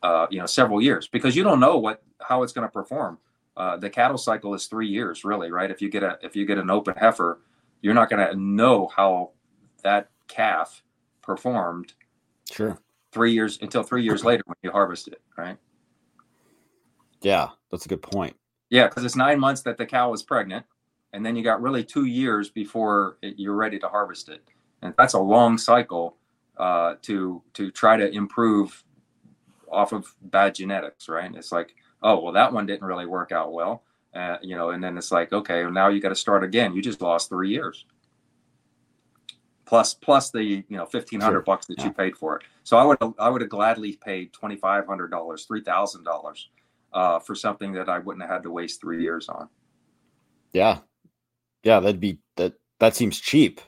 uh, you know several years because you don't know what how it's going to perform uh, the cattle cycle is three years, really, right? If you get a if you get an open heifer, you're not going to know how that calf performed. Sure. Three years until three years later when you harvest it, right? Yeah, that's a good point. Yeah, because it's nine months that the cow is pregnant, and then you got really two years before it, you're ready to harvest it, and that's a long cycle uh, to to try to improve off of bad genetics, right? It's like oh well that one didn't really work out well. Uh, you know and then it's like okay well, now you got to start again. You just lost three years. Plus plus the you know 1500 sure. bucks that yeah. you paid for it. So i would i would have gladly paid $2500 $3000 uh, for something that i wouldn't have had to waste three years on. Yeah. Yeah that'd be that that seems cheap.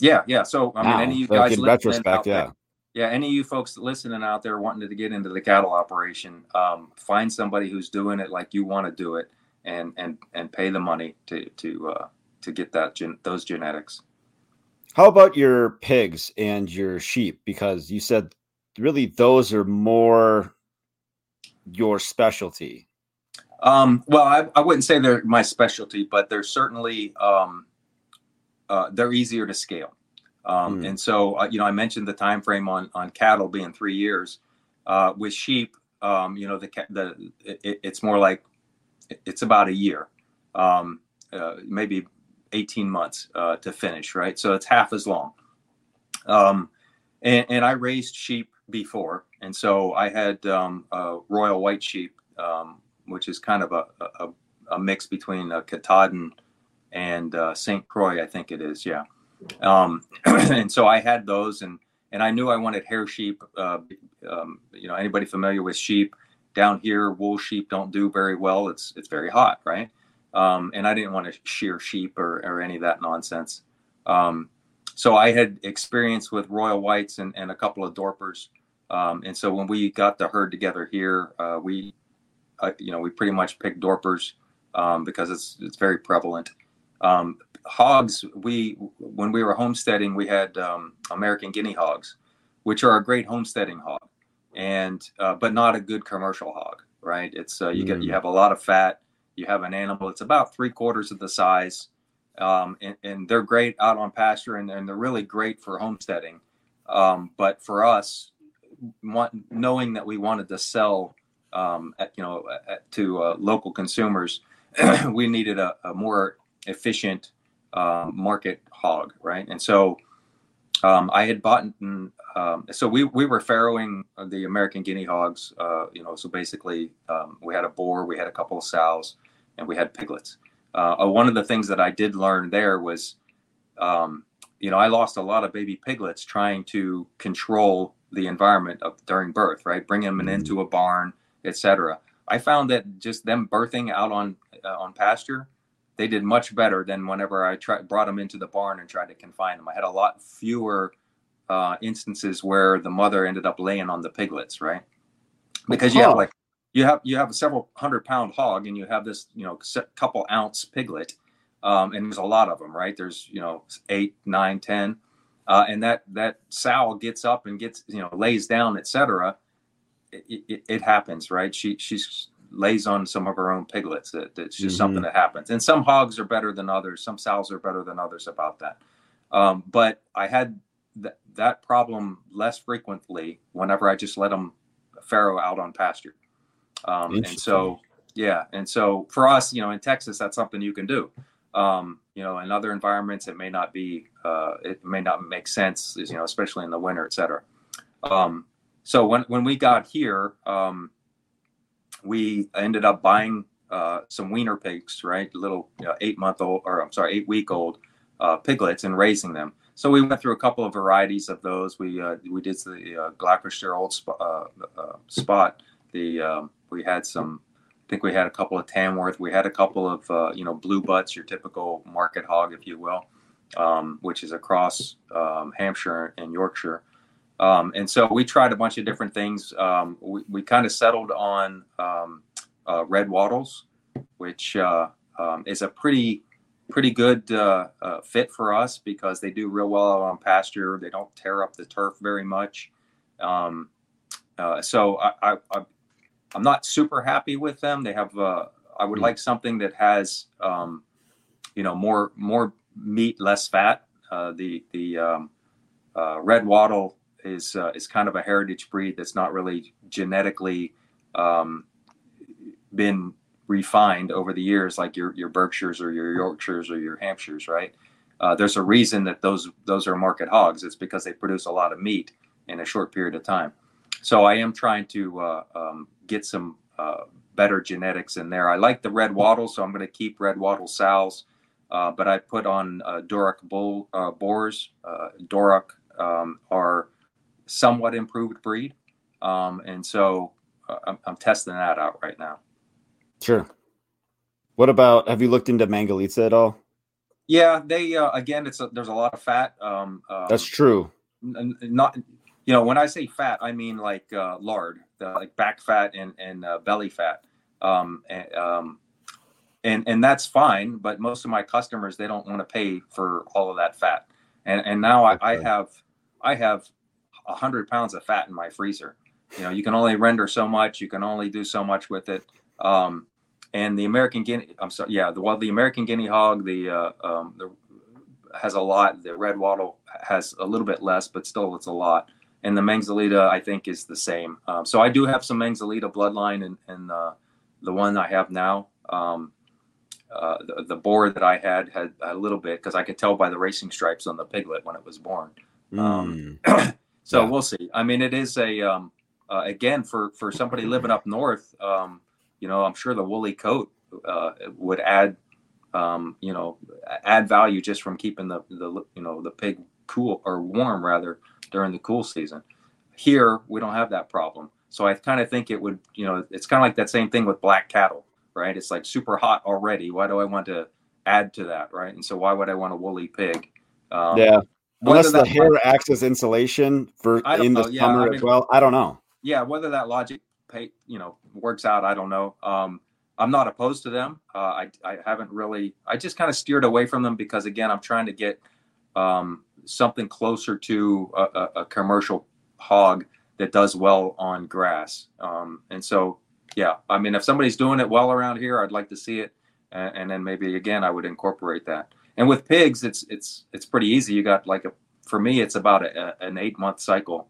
Yeah yeah. So i mean any of you guys in retrospect yeah yeah, any of you folks listening out there wanting to get into the cattle operation, um, find somebody who's doing it like you want to do it, and and and pay the money to to uh, to get that gen- those genetics. How about your pigs and your sheep? Because you said really those are more your specialty. Um, well, I, I wouldn't say they're my specialty, but they're certainly um, uh, they're easier to scale. Um, mm. And so, uh, you know, I mentioned the time frame on on cattle being three years. Uh, with sheep, um, you know, the the it, it's more like it's about a year, um, uh, maybe eighteen months uh, to finish, right? So it's half as long. Um, and, and, I raised sheep before, and so I had um, royal white sheep, um, which is kind of a, a, a mix between a Katahdin and uh, St. Croix, I think it is, yeah. Um, and so I had those, and and I knew I wanted hair sheep. Uh, um, you know, anybody familiar with sheep down here, wool sheep don't do very well. It's it's very hot, right? Um, and I didn't want to shear sheep or, or any of that nonsense. Um, so I had experience with royal whites and, and a couple of dorpers. Um, and so when we got the herd together here, uh, we, uh, you know, we pretty much picked dorpers um, because it's it's very prevalent. Um, hogs, we when we were homesteading, we had um, American guinea hogs, which are a great homesteading hog, and uh, but not a good commercial hog, right? It's uh, you get you mm. have a lot of fat. You have an animal. It's about three quarters of the size, um, and, and, they're great out on pasture, and, and they're really great for homesteading. Um, but for us, want, knowing that we wanted to sell, um, at, you know, at, to uh, local consumers, we needed a, a more efficient um, market hog, right? And so um, I had bought, um, so we, we were farrowing the American guinea hogs, uh, you know, so basically um, we had a boar, we had a couple of sows, and we had piglets. Uh, uh, one of the things that I did learn there was, um, you know, I lost a lot of baby piglets trying to control the environment of during birth, right? Bring them mm-hmm. into a barn, etc. I found that just them birthing out on uh, on pasture they did much better than whenever I tried brought them into the barn and tried to confine them. I had a lot fewer uh, instances where the mother ended up laying on the piglets, right? Because you have like you have you have a several hundred pound hog and you have this you know couple ounce piglet, um, and there's a lot of them, right? There's you know eight, nine, ten, uh, and that that sow gets up and gets you know lays down, etc. It, it, it happens, right? She she's lays on some of her own piglets. That it's just mm-hmm. something that happens. And some hogs are better than others. Some sows are better than others about that. Um, but I had th- that problem less frequently whenever I just let them farrow out on pasture. Um, and so, yeah, and so for us, you know, in Texas, that's something you can do. Um, you know, in other environments, it may not be, uh, it may not make sense, you know, especially in the winter, et cetera. Um, so when when we got here, um, we ended up buying uh, some wiener pigs, right? Little know, eight month old, or I'm sorry, eight week old uh, piglets, and raising them. So we went through a couple of varieties of those. We uh, we did the uh, Gloucester Old sp- uh, uh, Spot. The um, we had some. I think we had a couple of Tamworth. We had a couple of uh, you know blue butts, your typical market hog, if you will, um, which is across um, Hampshire and Yorkshire. Um, and so we tried a bunch of different things. Um, we, we kind of settled on um, uh, red wattles, which uh, um, is a pretty pretty good uh, uh, fit for us because they do real well on pasture. They don't tear up the turf very much. Um, uh, so I, I, am not super happy with them. They have uh, I would hmm. like something that has um, you know more more meat, less fat. the the um, red wattle is uh, is kind of a heritage breed that's not really genetically um, been refined over the years, like your your Berkshires or your Yorkshires or your Hampshires, right? Uh, there's a reason that those those are market hogs. It's because they produce a lot of meat in a short period of time. So I am trying to uh, um, get some uh, better genetics in there. I like the red wattle, so I'm going to keep red wattle sows. Uh, but I put on uh, Duroc bull uh, boars. Duroc um, are somewhat improved breed. Um, and so uh, I'm, I'm, testing that out right now. Sure. What about, have you looked into Mangalitsa at all? Yeah, they, uh, again, it's a, there's a lot of fat. Um, um, That's true. N- not, you know, when I say fat, I mean like uh, lard, like back fat and, and uh, belly fat. Um, and, um, and, and that's fine, but most of my customers, they don't want to pay for all of that fat. And, and now I, I have, I have 100 pounds of fat in my freezer. You know, you can only render so much. You can only do so much with it. Um, and the American guinea, I'm sorry, yeah, the well, the American guinea hog, the, uh, um, the has a lot. The red wattle has a little bit less, but still it's a lot. And the Mangalitsa, I think, is the same. Um, so I do have some Mangalitsa bloodline in, in uh, the one I have now. Um, uh, the, the, boar that I had had a little bit because I could tell by the racing stripes on the piglet when it was born. Mm. So yeah. we'll see. I mean, it is a um, uh, again for for somebody living up north. Um, you know, I'm sure the woolly coat uh, would add um, you know add value just from keeping the the you know the pig cool or warm rather during the cool season. Here we don't have that problem. So I kind of think it would, you know, it's kind of like that same thing with black cattle, right? It's like super hot already. Why do I want to add to that, right? And so why would I want a woolly pig? Um, yeah. Unless the hair acts as insulation for in the yeah, summer I mean, as well. I don't know. Yeah, whether that logic pay, you know works out, I don't know. Um, I'm not opposed to them. Uh, I I haven't really. I just kind of steered away from them because again, I'm trying to get um, something closer to a, a, a, commercial hog that does well on grass. Um, and so, yeah, I mean, if somebody's doing it well around here, I'd like to see it, and, and then maybe again, I would incorporate that. And with pigs, it's it's it's pretty easy. You got like a for me, it's about a, an eight month cycle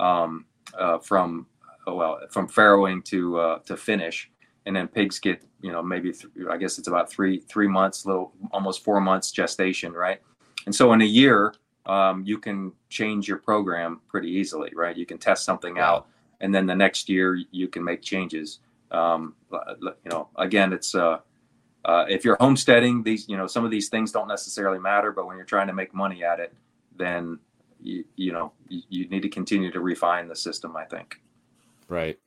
um, uh, from oh, well from farrowing to uh, to finish, and then pigs get you know maybe th- I guess it's about three three months, little almost four months gestation, right? And so in a year, um, you can change your program pretty easily, right? You can test something out, and then the next year you can make changes. Um, you know, again, it's uh, uh, if you're homesteading, these you know some of these things don't necessarily matter, but when you're trying to make money at it, then you, you know you, you need to continue to refine the system. I think. Right.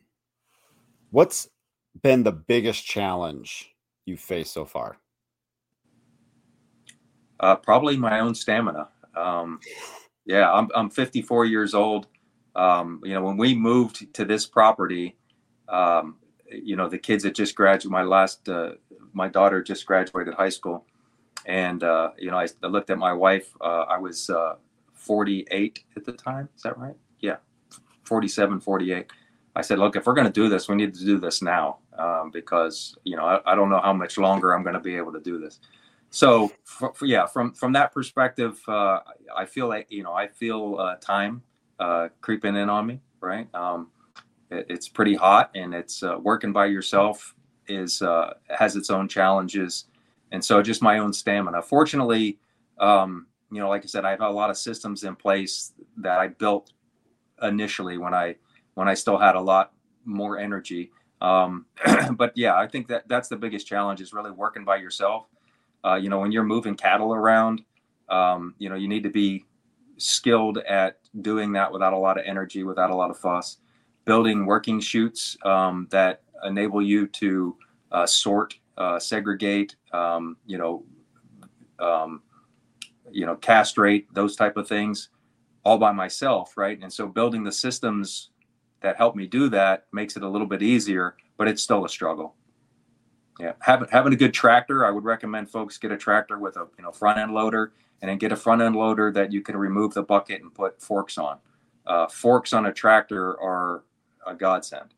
What's been the biggest challenge you've faced so far? Uh, probably my own stamina. Um, yeah, I'm I'm 54 years old. Um, you know, when we moved to this property, um, you know, the kids that just graduated, my last uh, my daughter just graduated high school, and uh, you know, I, I, looked at my wife. Uh, I was uh, 48 at the time. Is that right? Yeah, 47, 48. I said, look, if we're going to do this, we need to do this now um, because you know I, I, don't know how much longer I'm going to be able to do this. So for, for, yeah, from from that perspective, uh, I feel like you know I feel time creeping in on me, right? Um, it's pretty hot, and it's uh, working by yourself is uh, has its own challenges, and so just my own stamina. Fortunately, um, you know, like I said, I have a lot of systems in place that I built initially when I when I still had a lot more energy. Um, but yeah, I think that that's the biggest challenge is really working by yourself. Uh, you know, when you're moving cattle around, um, you know, you need to be skilled at doing that without a lot of energy, without a lot of fuss. Building working chutes um, that enable you to uh, sort, uh, segregate, um, you know, um, you know, castrate those type of things, all by myself, right? And so building the systems that help me do that makes it a little bit easier, but it's still a struggle. Yeah, having having a good tractor, I would recommend folks get a tractor with a you know front end loader, and then get a front end loader that you can remove the bucket and put forks on. Uh, forks on a tractor are a godsend.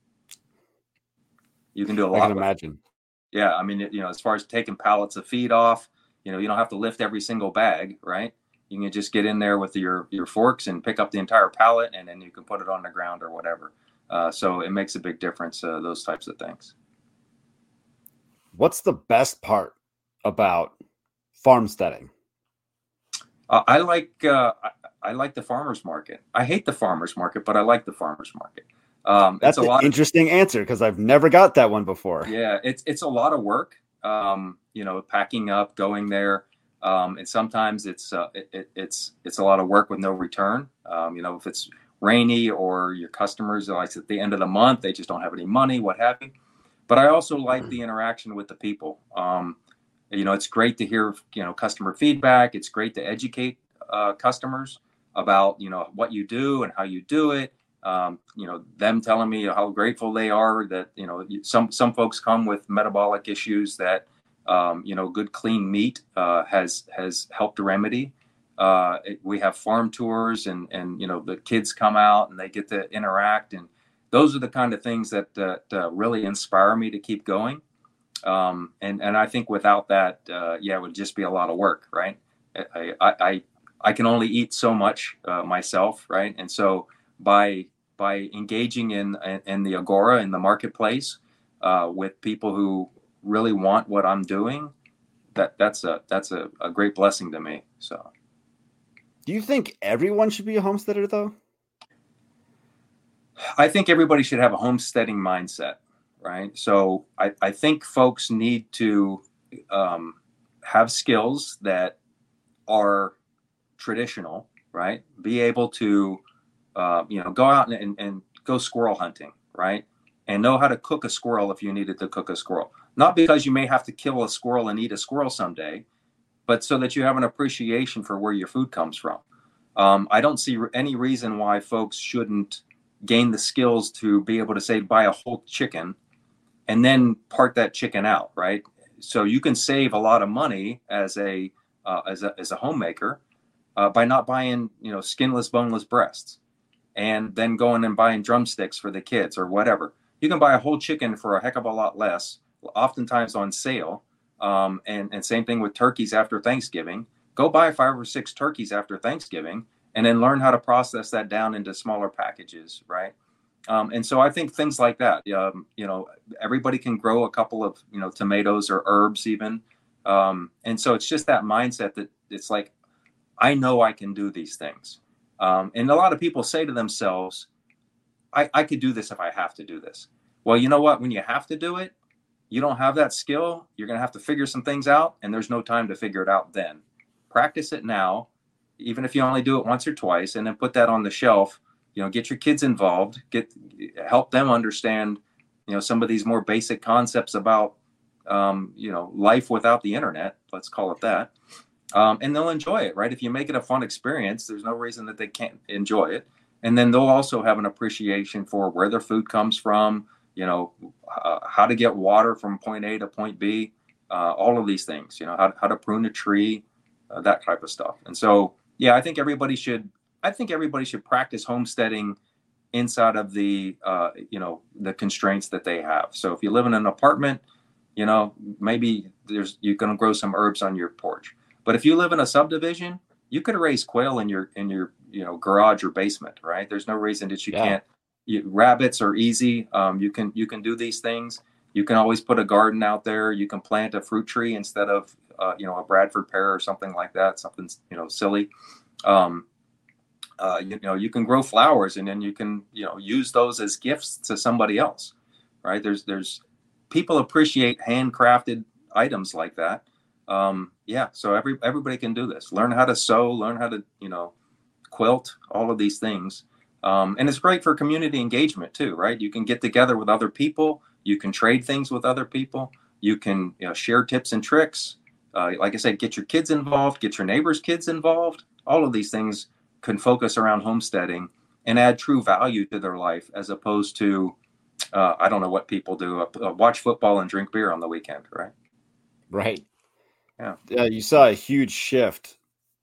You can do a lot. I can imagine. Yeah, I mean, you know, as far as taking pallets of feed off, you know, you don't have to lift every single bag, right? You can just get in there with your your forks and pick up the entire pallet, and then you can put it on the ground or whatever. Uh, so it makes a big difference. Uh, those types of things. What's the best part about farmsteading? Uh, I like uh, I, I, like the farmers market. I hate the farmers market, but I like the farmers market. Um, That's an interesting of, answer because I've never got that one before. Yeah, it's it's a lot of work. Um, you know, packing up, going there, um, and sometimes it's uh, it, it, it's it's a lot of work with no return. Um, you know, if it's rainy or your customers like at the end of the month they just don't have any money, what have you. But I also like the interaction with the people. Um, you know, it's great to hear you know customer feedback. It's great to educate uh, customers about you know what you do and how you do it um, you know them telling me how grateful they are that you know some some folks come with metabolic issues that um, you know good clean meat uh, has has helped remedy. Uh, it, we have farm tours and and you know the kids come out and they get to interact and those are the kind of things that, that uh, really inspire me to keep going. Um, and and I think without that, uh, yeah, it would just be a lot of work, right? I I I, I can only eat so much uh, myself, right? And so by by engaging in in the agora in the marketplace uh, with people who really want what I'm doing, that that's a that's a, a great blessing to me. So, do you think everyone should be a homesteader though? I think everybody should have a homesteading mindset, right? So I, I think folks need to um, have skills that are traditional, right? Be able to uh, you know, go out and, and, and go squirrel hunting, right? And know how to cook a squirrel if you needed to cook a squirrel. Not because you may have to kill a squirrel and eat a squirrel someday, but so that you have an appreciation for where your food comes from. Um, I don't see any reason why folks shouldn't gain the skills to be able to say buy a whole chicken and then part that chicken out, right? So you can save a lot of money as a uh, as a as a homemaker uh, by not buying you know skinless, boneless breasts and then going and buying drumsticks for the kids or whatever. You can buy a whole chicken for a heck of a lot less, oftentimes on sale. Um, and, and same thing with turkeys after Thanksgiving. Go buy five or six turkeys after Thanksgiving and then learn how to process that down into smaller packages, right? Um, and so I think things like that, um, you know, everybody can grow a couple of, you know, tomatoes or herbs even. Um, and so it's just that mindset that it's like, I know I can do these things. Um, and a lot of people say to themselves, I, I could do this if I have to do this. Well, you know what? When you have to do it, you don't have that skill. You're going to have to figure some things out, and there's no time to figure it out then. Practice it now, even if you only do it once or twice, and then put that on the shelf. You know, get your kids involved, get help them understand, you know, some of these more basic concepts about, um, you know, life without the internet. Let's call it that um, and they'll enjoy it, right? If you make it a fun experience, there's no reason that they can't enjoy it. And then they'll also have an appreciation for where their food comes from, you know, uh, how to get water from point A to point B, uh, all of these things, you know, how, how to prune a tree, uh, that type of stuff. And so, yeah, I think everybody should, I think everybody should practice homesteading inside of the, uh, you know, the constraints that they have. So if you live in an apartment, you know, maybe there's, you're going to grow some herbs on your porch but if you live in a subdivision, you could raise quail in your in your you know garage or basement, right? There's no reason that you yeah. can't you, rabbits are easy. Um, you can you can do these things. You can always put a garden out there. You can plant a fruit tree instead of uh, you know a Bradford pear or something like that. Something you know silly. Um, uh, you, you, know you can grow flowers and then you can you know use those as gifts to somebody else. Right? There's there's people appreciate handcrafted items like that. Um, yeah, so every everybody can do this. Learn how to sew. Learn how to you know quilt. All of these things. Um, and it's great for community engagement too, right? You can get together with other people. You can trade things with other people. You can you know, share tips and tricks. Uh, like I said, get your kids involved, get your neighbors' kids involved. All of these things can focus around homesteading and add true value to their life as opposed to, uh, I don't know what people do, uh, uh watch football and drink beer on the weekend, right? Right. Yeah. Yeah. You saw a huge shift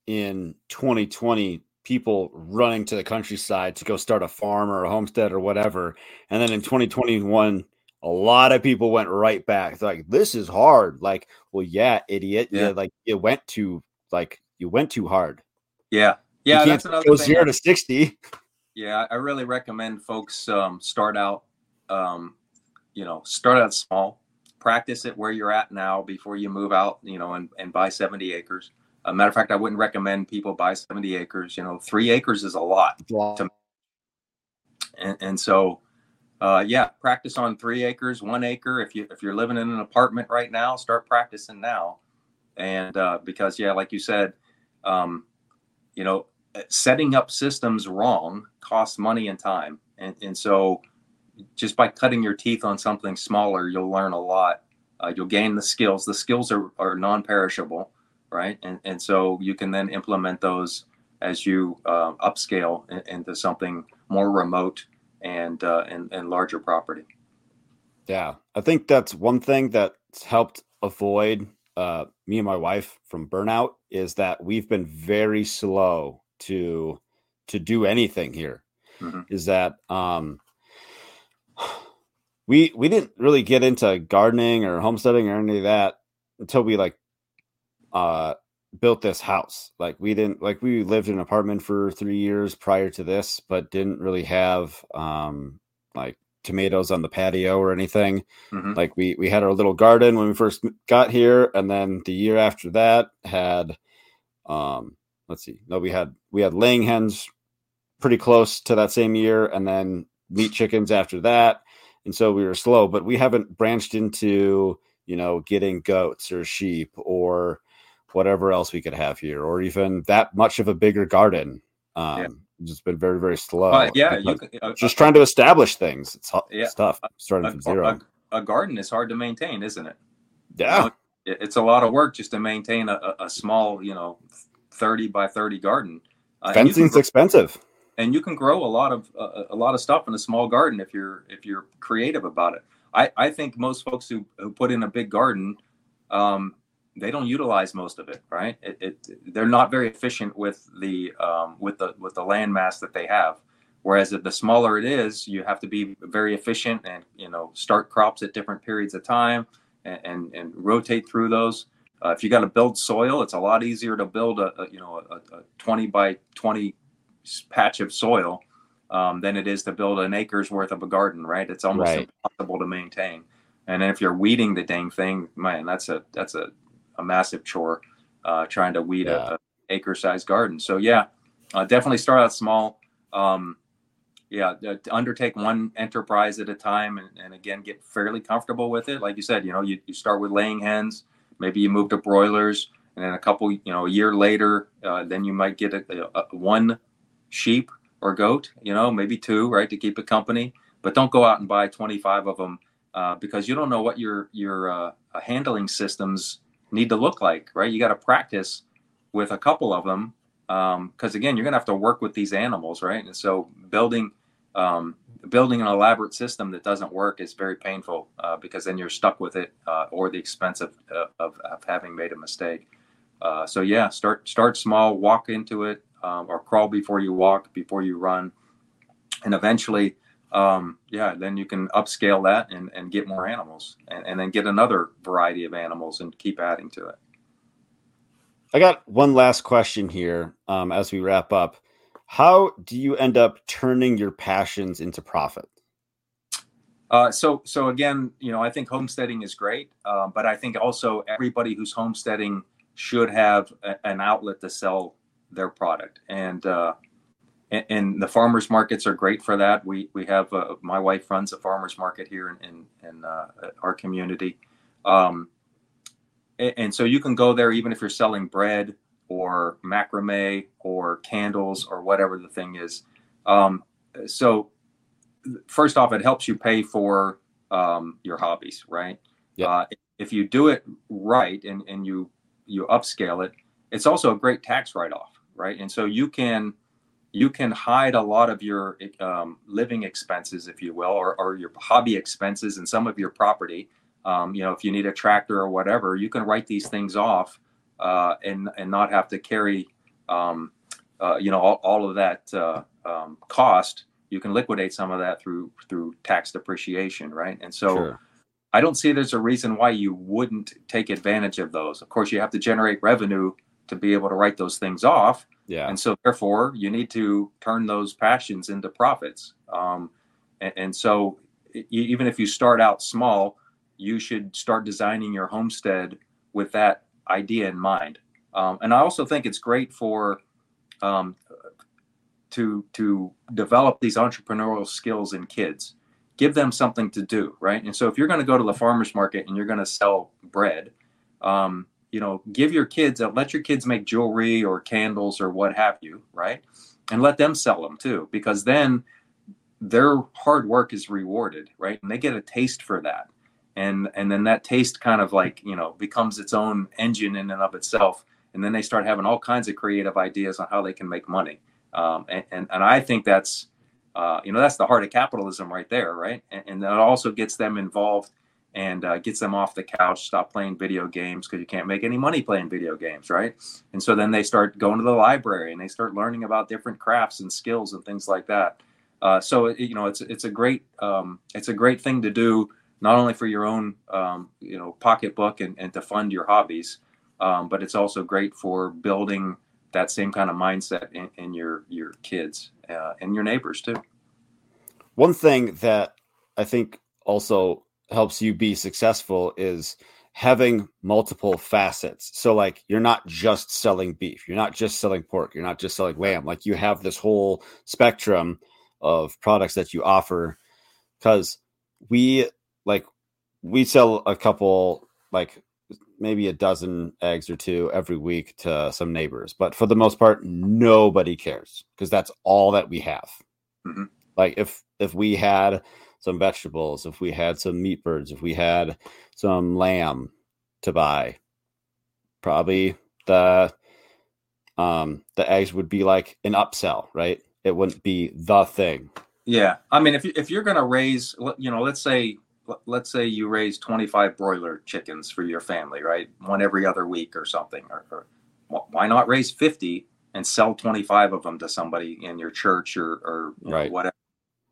in 2020 people running to the countryside to go start a farm or a homestead or whatever. And then in 2021, a lot of people went right back. They're like, this is hard. Like, well, yeah, idiot. Yeah. You, like you went too like you went too hard. Yeah. Yeah. that's another go zero to 60. Yeah. I really recommend folks um, start out, um, you know, start out small, practice it where you're at now before you move out, you know, and, and buy 70 acres. A matter of fact, I wouldn't recommend people buy 70 acres. You know, three acres is a lot. Wow. To, and, and so, uh, yeah, practice on three acres, one acre. If you if you're living in an apartment right now, start practicing now. And uh, because yeah, like you said, um, you know, setting up systems wrong costs money and time. And and so, just by cutting your teeth on something smaller, you'll learn a lot. Uh, you'll gain the skills. The skills are are non-perishable right? And and so you can then implement those as you uh, upscale into something more remote and, uh, and and larger property. Yeah, I think that's one thing that's helped avoid uh, me and my wife from burnout is that we've been very slow to to do anything here. Mm-hmm. Is that um, we we didn't really get into gardening or homesteading or any of that until we like uh built this house. Like we didn't like we lived in an apartment for 3 years prior to this, but didn't really have um like tomatoes on the patio or anything. Mm-hmm. Like we we had our little garden when we first got here and then the year after that had um let's see. No, we had we had laying hens pretty close to that same year and then meat chickens after that. And so we were slow, but we haven't branched into, you know, getting goats or sheep or whatever else we could have here, or even that much of a bigger garden. Um, yeah. Just been very, very slow. Uh, yeah, you, uh, just trying to establish things. It's, yeah, it's tough starting a, from zero. A, a, garden is hard to maintain, isn't it? Yeah, you know, it's a lot of work just to maintain a, a small, you know, thirty by thirty garden. Uh, Fencing's grow, expensive, and you can grow a lot of uh, a lot of stuff in a small garden if you're if you're creative about it. I, I think most folks who, who put in a big garden um, they don't utilize most of it, right? It, it they're not very efficient with the um, with the with the land mass that they have. Whereas the smaller it is, you have to be very efficient and you know start crops at different periods of time and and, and rotate through those. Uh, if you got to build soil, it's a lot easier to build a, a you know a, a, 20 by 20 patch of soil um, than it is to build an acre's worth of a garden, right? It's almost right. impossible to maintain. And if you're weeding the dang thing, man, that's a that's a a massive chore uh, trying to weed yeah. a, a acre sized garden. So yeah, uh, definitely start out small. Um, yeah, uh, undertake one enterprise at a time, and, and, again get fairly comfortable with it. Like you said, you know, you, you start with laying hens, maybe you move to broilers, and then a couple, you know, a year later, uh, then you might get a, a, a, one sheep or goat, you know, maybe two, right, to keep it company. But don't go out and buy 25 of them uh, because you don't know what your your uh, handling systems need to look like, right? You got to practice with a couple of them because um, again, you're going to have to work with these animals, right? And so building um, building an elaborate system that doesn't work is very painful uh, because then you're stuck with it uh, or the expense of, of, of, having made a mistake. Uh, so yeah, start start small, walk into it, um, or crawl before you walk, before you run, and eventually um, yeah, then you can upscale that and, and get more animals and, and then get another variety of animals and keep adding to it. I got one last question here um, as we wrap up. how do you end up turning your passions into profit? Uh, so, so again, you know, I think homesteading is great, uh, but I think also everybody who's homesteading should have a, an outlet to sell their product, and, uh, and and the farmers markets are great for that. We we have uh, my wife runs a farmers market here in in, in uh, our community, um, and, and so you can go there even if you're selling bread or macrame or candles or whatever the thing is. Um, so first off, it helps you pay for um, your hobbies, right? Yeah. Uh, if you do it right and, and you you upscale it, it's also a great tax write off, right? And so you can you can hide a lot of your um, living expenses, if you will, or, or your hobby expenses and some of your property. Um, you know, if you need a tractor or whatever, you can write these things off uh, and and not have to carry um, uh, you know all, all of that uh, um, cost you can liquidate some of that through through tax depreciation right and so sure. i don't see there's a reason why you wouldn't take advantage of those of course you have to generate revenue to be able to write those things off yeah and so therefore you need to turn those passions into profits um, and, and so even if you start out small you should start designing your homestead with that idea in mind. Um, and I also think it's great for um, to to develop these entrepreneurial skills in kids. Give them something to do, right? And so if you're going to go to the farmers market and you're going to sell bread, um, you know, give your kids, uh, let your kids make jewelry or candles or what have you, right? And let them sell them too, because then their hard work is rewarded, right? And they get a taste for that and and then that taste kind of like you know becomes its own engine in and of itself and then they start having all kinds of creative ideas on how they can make money um, and, and, and i think that's uh, you know that's the heart of capitalism right there right and, and that also gets them involved and uh, gets them off the couch stop playing video games because you can't make any money playing video games right and so then they start going to the library and they start learning about different crafts and skills and things like that uh, so you know it's it's a great um, it's a great thing to do not only for your own um, you know pocketbook and, and to fund your hobbies, um, but it's also great for building that same kind of mindset in, in your your kids uh, and your neighbors too. One thing that I think also helps you be successful is having multiple facets. So like you're not just selling beef, you're not just selling pork, you're not just selling lamb. Like you have this whole spectrum of products that you offer because we like we sell a couple like maybe a dozen eggs or two every week to some neighbors but for the most part nobody cares because that's all that we have mm-hmm. like if if we had some vegetables if we had some meat birds if we had some lamb to buy probably the um the eggs would be like an upsell right it wouldn't be the thing yeah i mean if, you, if you're going to raise you know let's say let's say you raise 25 broiler chickens for your family, right? One every other week or something. Or, or why not raise 50 and sell 25 of them to somebody in your church or, or right. know, whatever?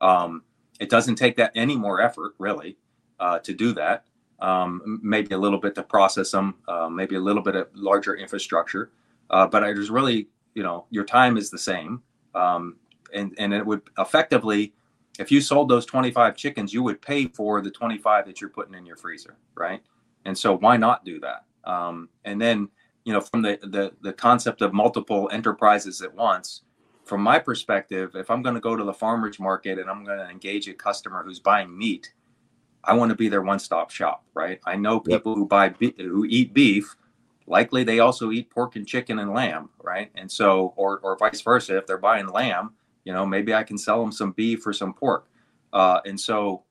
Um, it doesn't take that any more effort, really, uh, to do that. Um, maybe a little bit to process them, uh, maybe a little bit of larger infrastructure. Uh, but I just really, you know, your time is the same. Um, and, and it would effectively if you sold those 25 chickens, you would pay for the 25 that you're putting in your freezer, right? And so why not do that? Um, and then, you know, from the, the the concept of multiple enterprises at once, from my perspective, if I'm going to go to the farmers market and I'm going to engage a customer who's buying meat, I want to be their one-stop shop, right? I know people yep. who buy who eat beef, likely they also eat pork and chicken and lamb, right? And so, or or vice versa, if they're buying lamb, you know, maybe I can sell them some beef or some pork. Uh, and so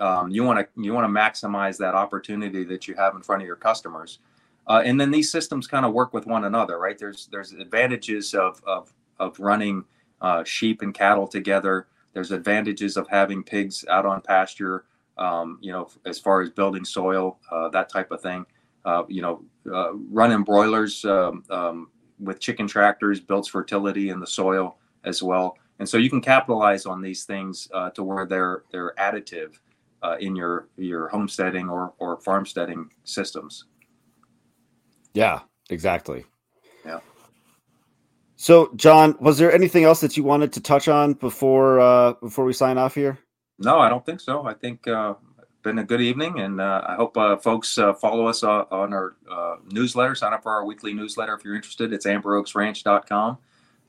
um, you want to you want to maximize that opportunity that you have in front of your customers. Uh, and then these systems kind of work with one another, right? There's there's advantages of of of running uh, sheep and cattle together. There's advantages of having pigs out on pasture. Um, you know, as far as building soil, uh, that type of thing. Uh, you know, uh, running broilers um, um, with chicken tractors builds fertility in the soil as well and so you can capitalize on these things uh, to where they're they're additive uh, in your your homesteading or or farmsteading systems. Yeah, exactly. Yeah. So, John, was there anything else that you wanted to touch on before uh, before we sign off here? No, I don't think so. I think uh, been a good evening, and uh, I hope uh, folks uh, follow us uh, on our newsletter. Sign up for our weekly newsletter if you're interested. It's amberoaksranch.com.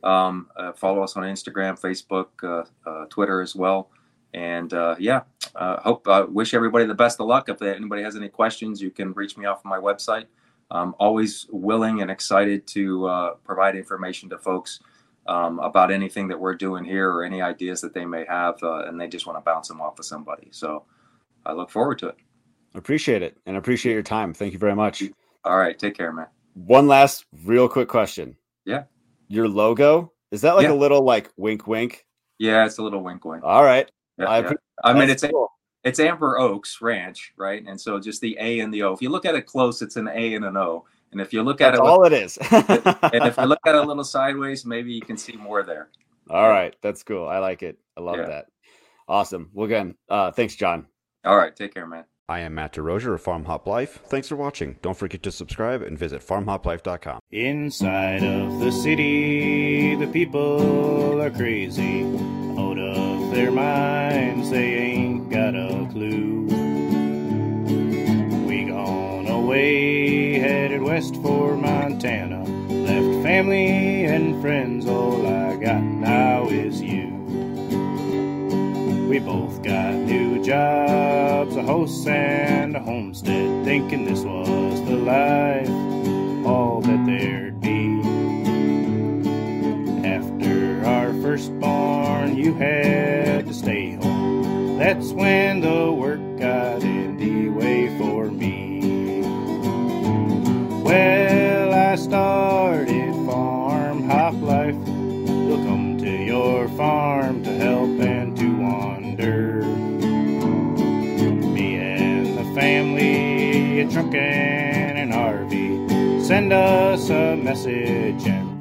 Um, follow us on Instagram, Facebook, Twitter as well. And yeah, hope wish everybody the best of luck. If anybody has any questions, you can reach me off of my website. I'm always willing and excited to uh, provide information to folks. Um, about anything that we're doing here or any ideas that they may have, uh, and they just want to bounce them off of somebody. So, I look forward to it. Appreciate it and appreciate your time. Thank you very much. All right. Take care, man. One last real quick question. Yeah. Your logo, is that like yeah. a little like wink wink? Yeah, it's a little wink wink. All right. Yeah, I, yeah. I mean, it's cool. It's Amber Oaks Ranch, right? And so just the A and the O. If you look at it close, it's an A and an O. And if you look at it That's it, all it is. and if you look at it a little sideways, maybe you can see more there. All right, that's cool. I like it. I love that. Awesome. Well, again, uh, thanks, John. All right. Take care, man. I am Matt DeRozier of Farm Hop Life. Thanks for watching. Don't forget to subscribe and visit farmhoplife.com. Inside of the city, the people are crazy. Out of their minds, they ain't got a clue. We gone away, headed west for Montana. Left family and friends, all I got now is you. We both got new jobs, a house and a homestead, thinking this was the life, all that there'd be. After our firstborn, you had to stay home. That's when the work got in the way for me. Well, I started farm hop life. We'll come to your farm to help and to wander. Me and the family, a truck and an RV. Send us a message and